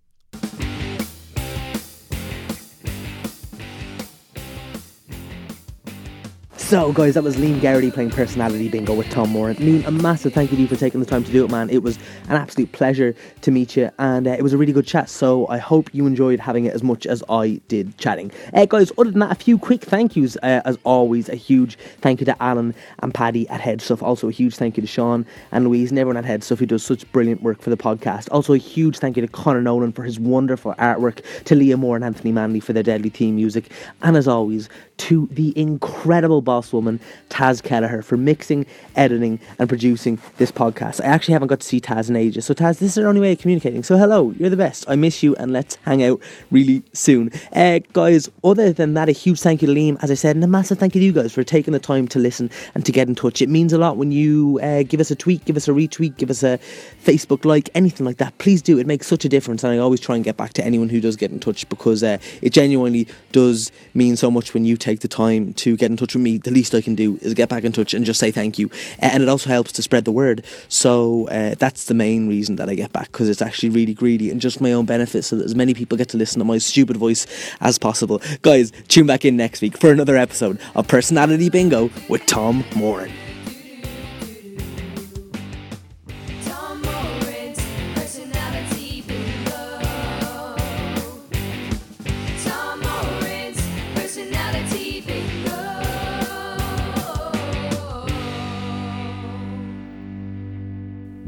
So, guys, that was Liam Geraghty playing Personality Bingo with Tom Moran. Liam, a massive thank you to you for taking the time to do it, man. It was an absolute pleasure to meet you, and uh, it was a really good chat. So, I hope you enjoyed having it as much as I did chatting. Uh, guys, other than that, a few quick thank yous. Uh, as always, a huge thank you to Alan and Paddy at Head Stuff. Also, a huge thank you to Sean and Louise and everyone at Head Stuff who does such brilliant work for the podcast. Also, a huge thank you to Connor Nolan for his wonderful artwork, to Leah Moore and Anthony Manley for their deadly theme music, and as always, to the incredible boss woman, Taz Kelleher, for mixing, editing, and producing this podcast. I actually haven't got to see Taz in ages, so Taz, this is our only way of communicating. So, hello, you're the best. I miss you, and let's hang out really soon. Uh, guys, other than that, a huge thank you to Liam, as I said, and a massive thank you to you guys for taking the time to listen and to get in touch. It means a lot when you uh, give us a tweet, give us a retweet, give us a Facebook like, anything like that. Please do. It makes such a difference, and I always try and get back to anyone who does get in touch because uh, it genuinely does mean so much when you take the time to get in touch with me. The least I can do is get back in touch and just say thank you, Uh, and it also helps to spread the word. So uh, that's the main reason that I get back because it's actually really greedy and just my own benefit, so that as many people get to listen to my stupid voice as possible. Guys, tune back in next week for another episode of Personality Bingo with Tom Moran.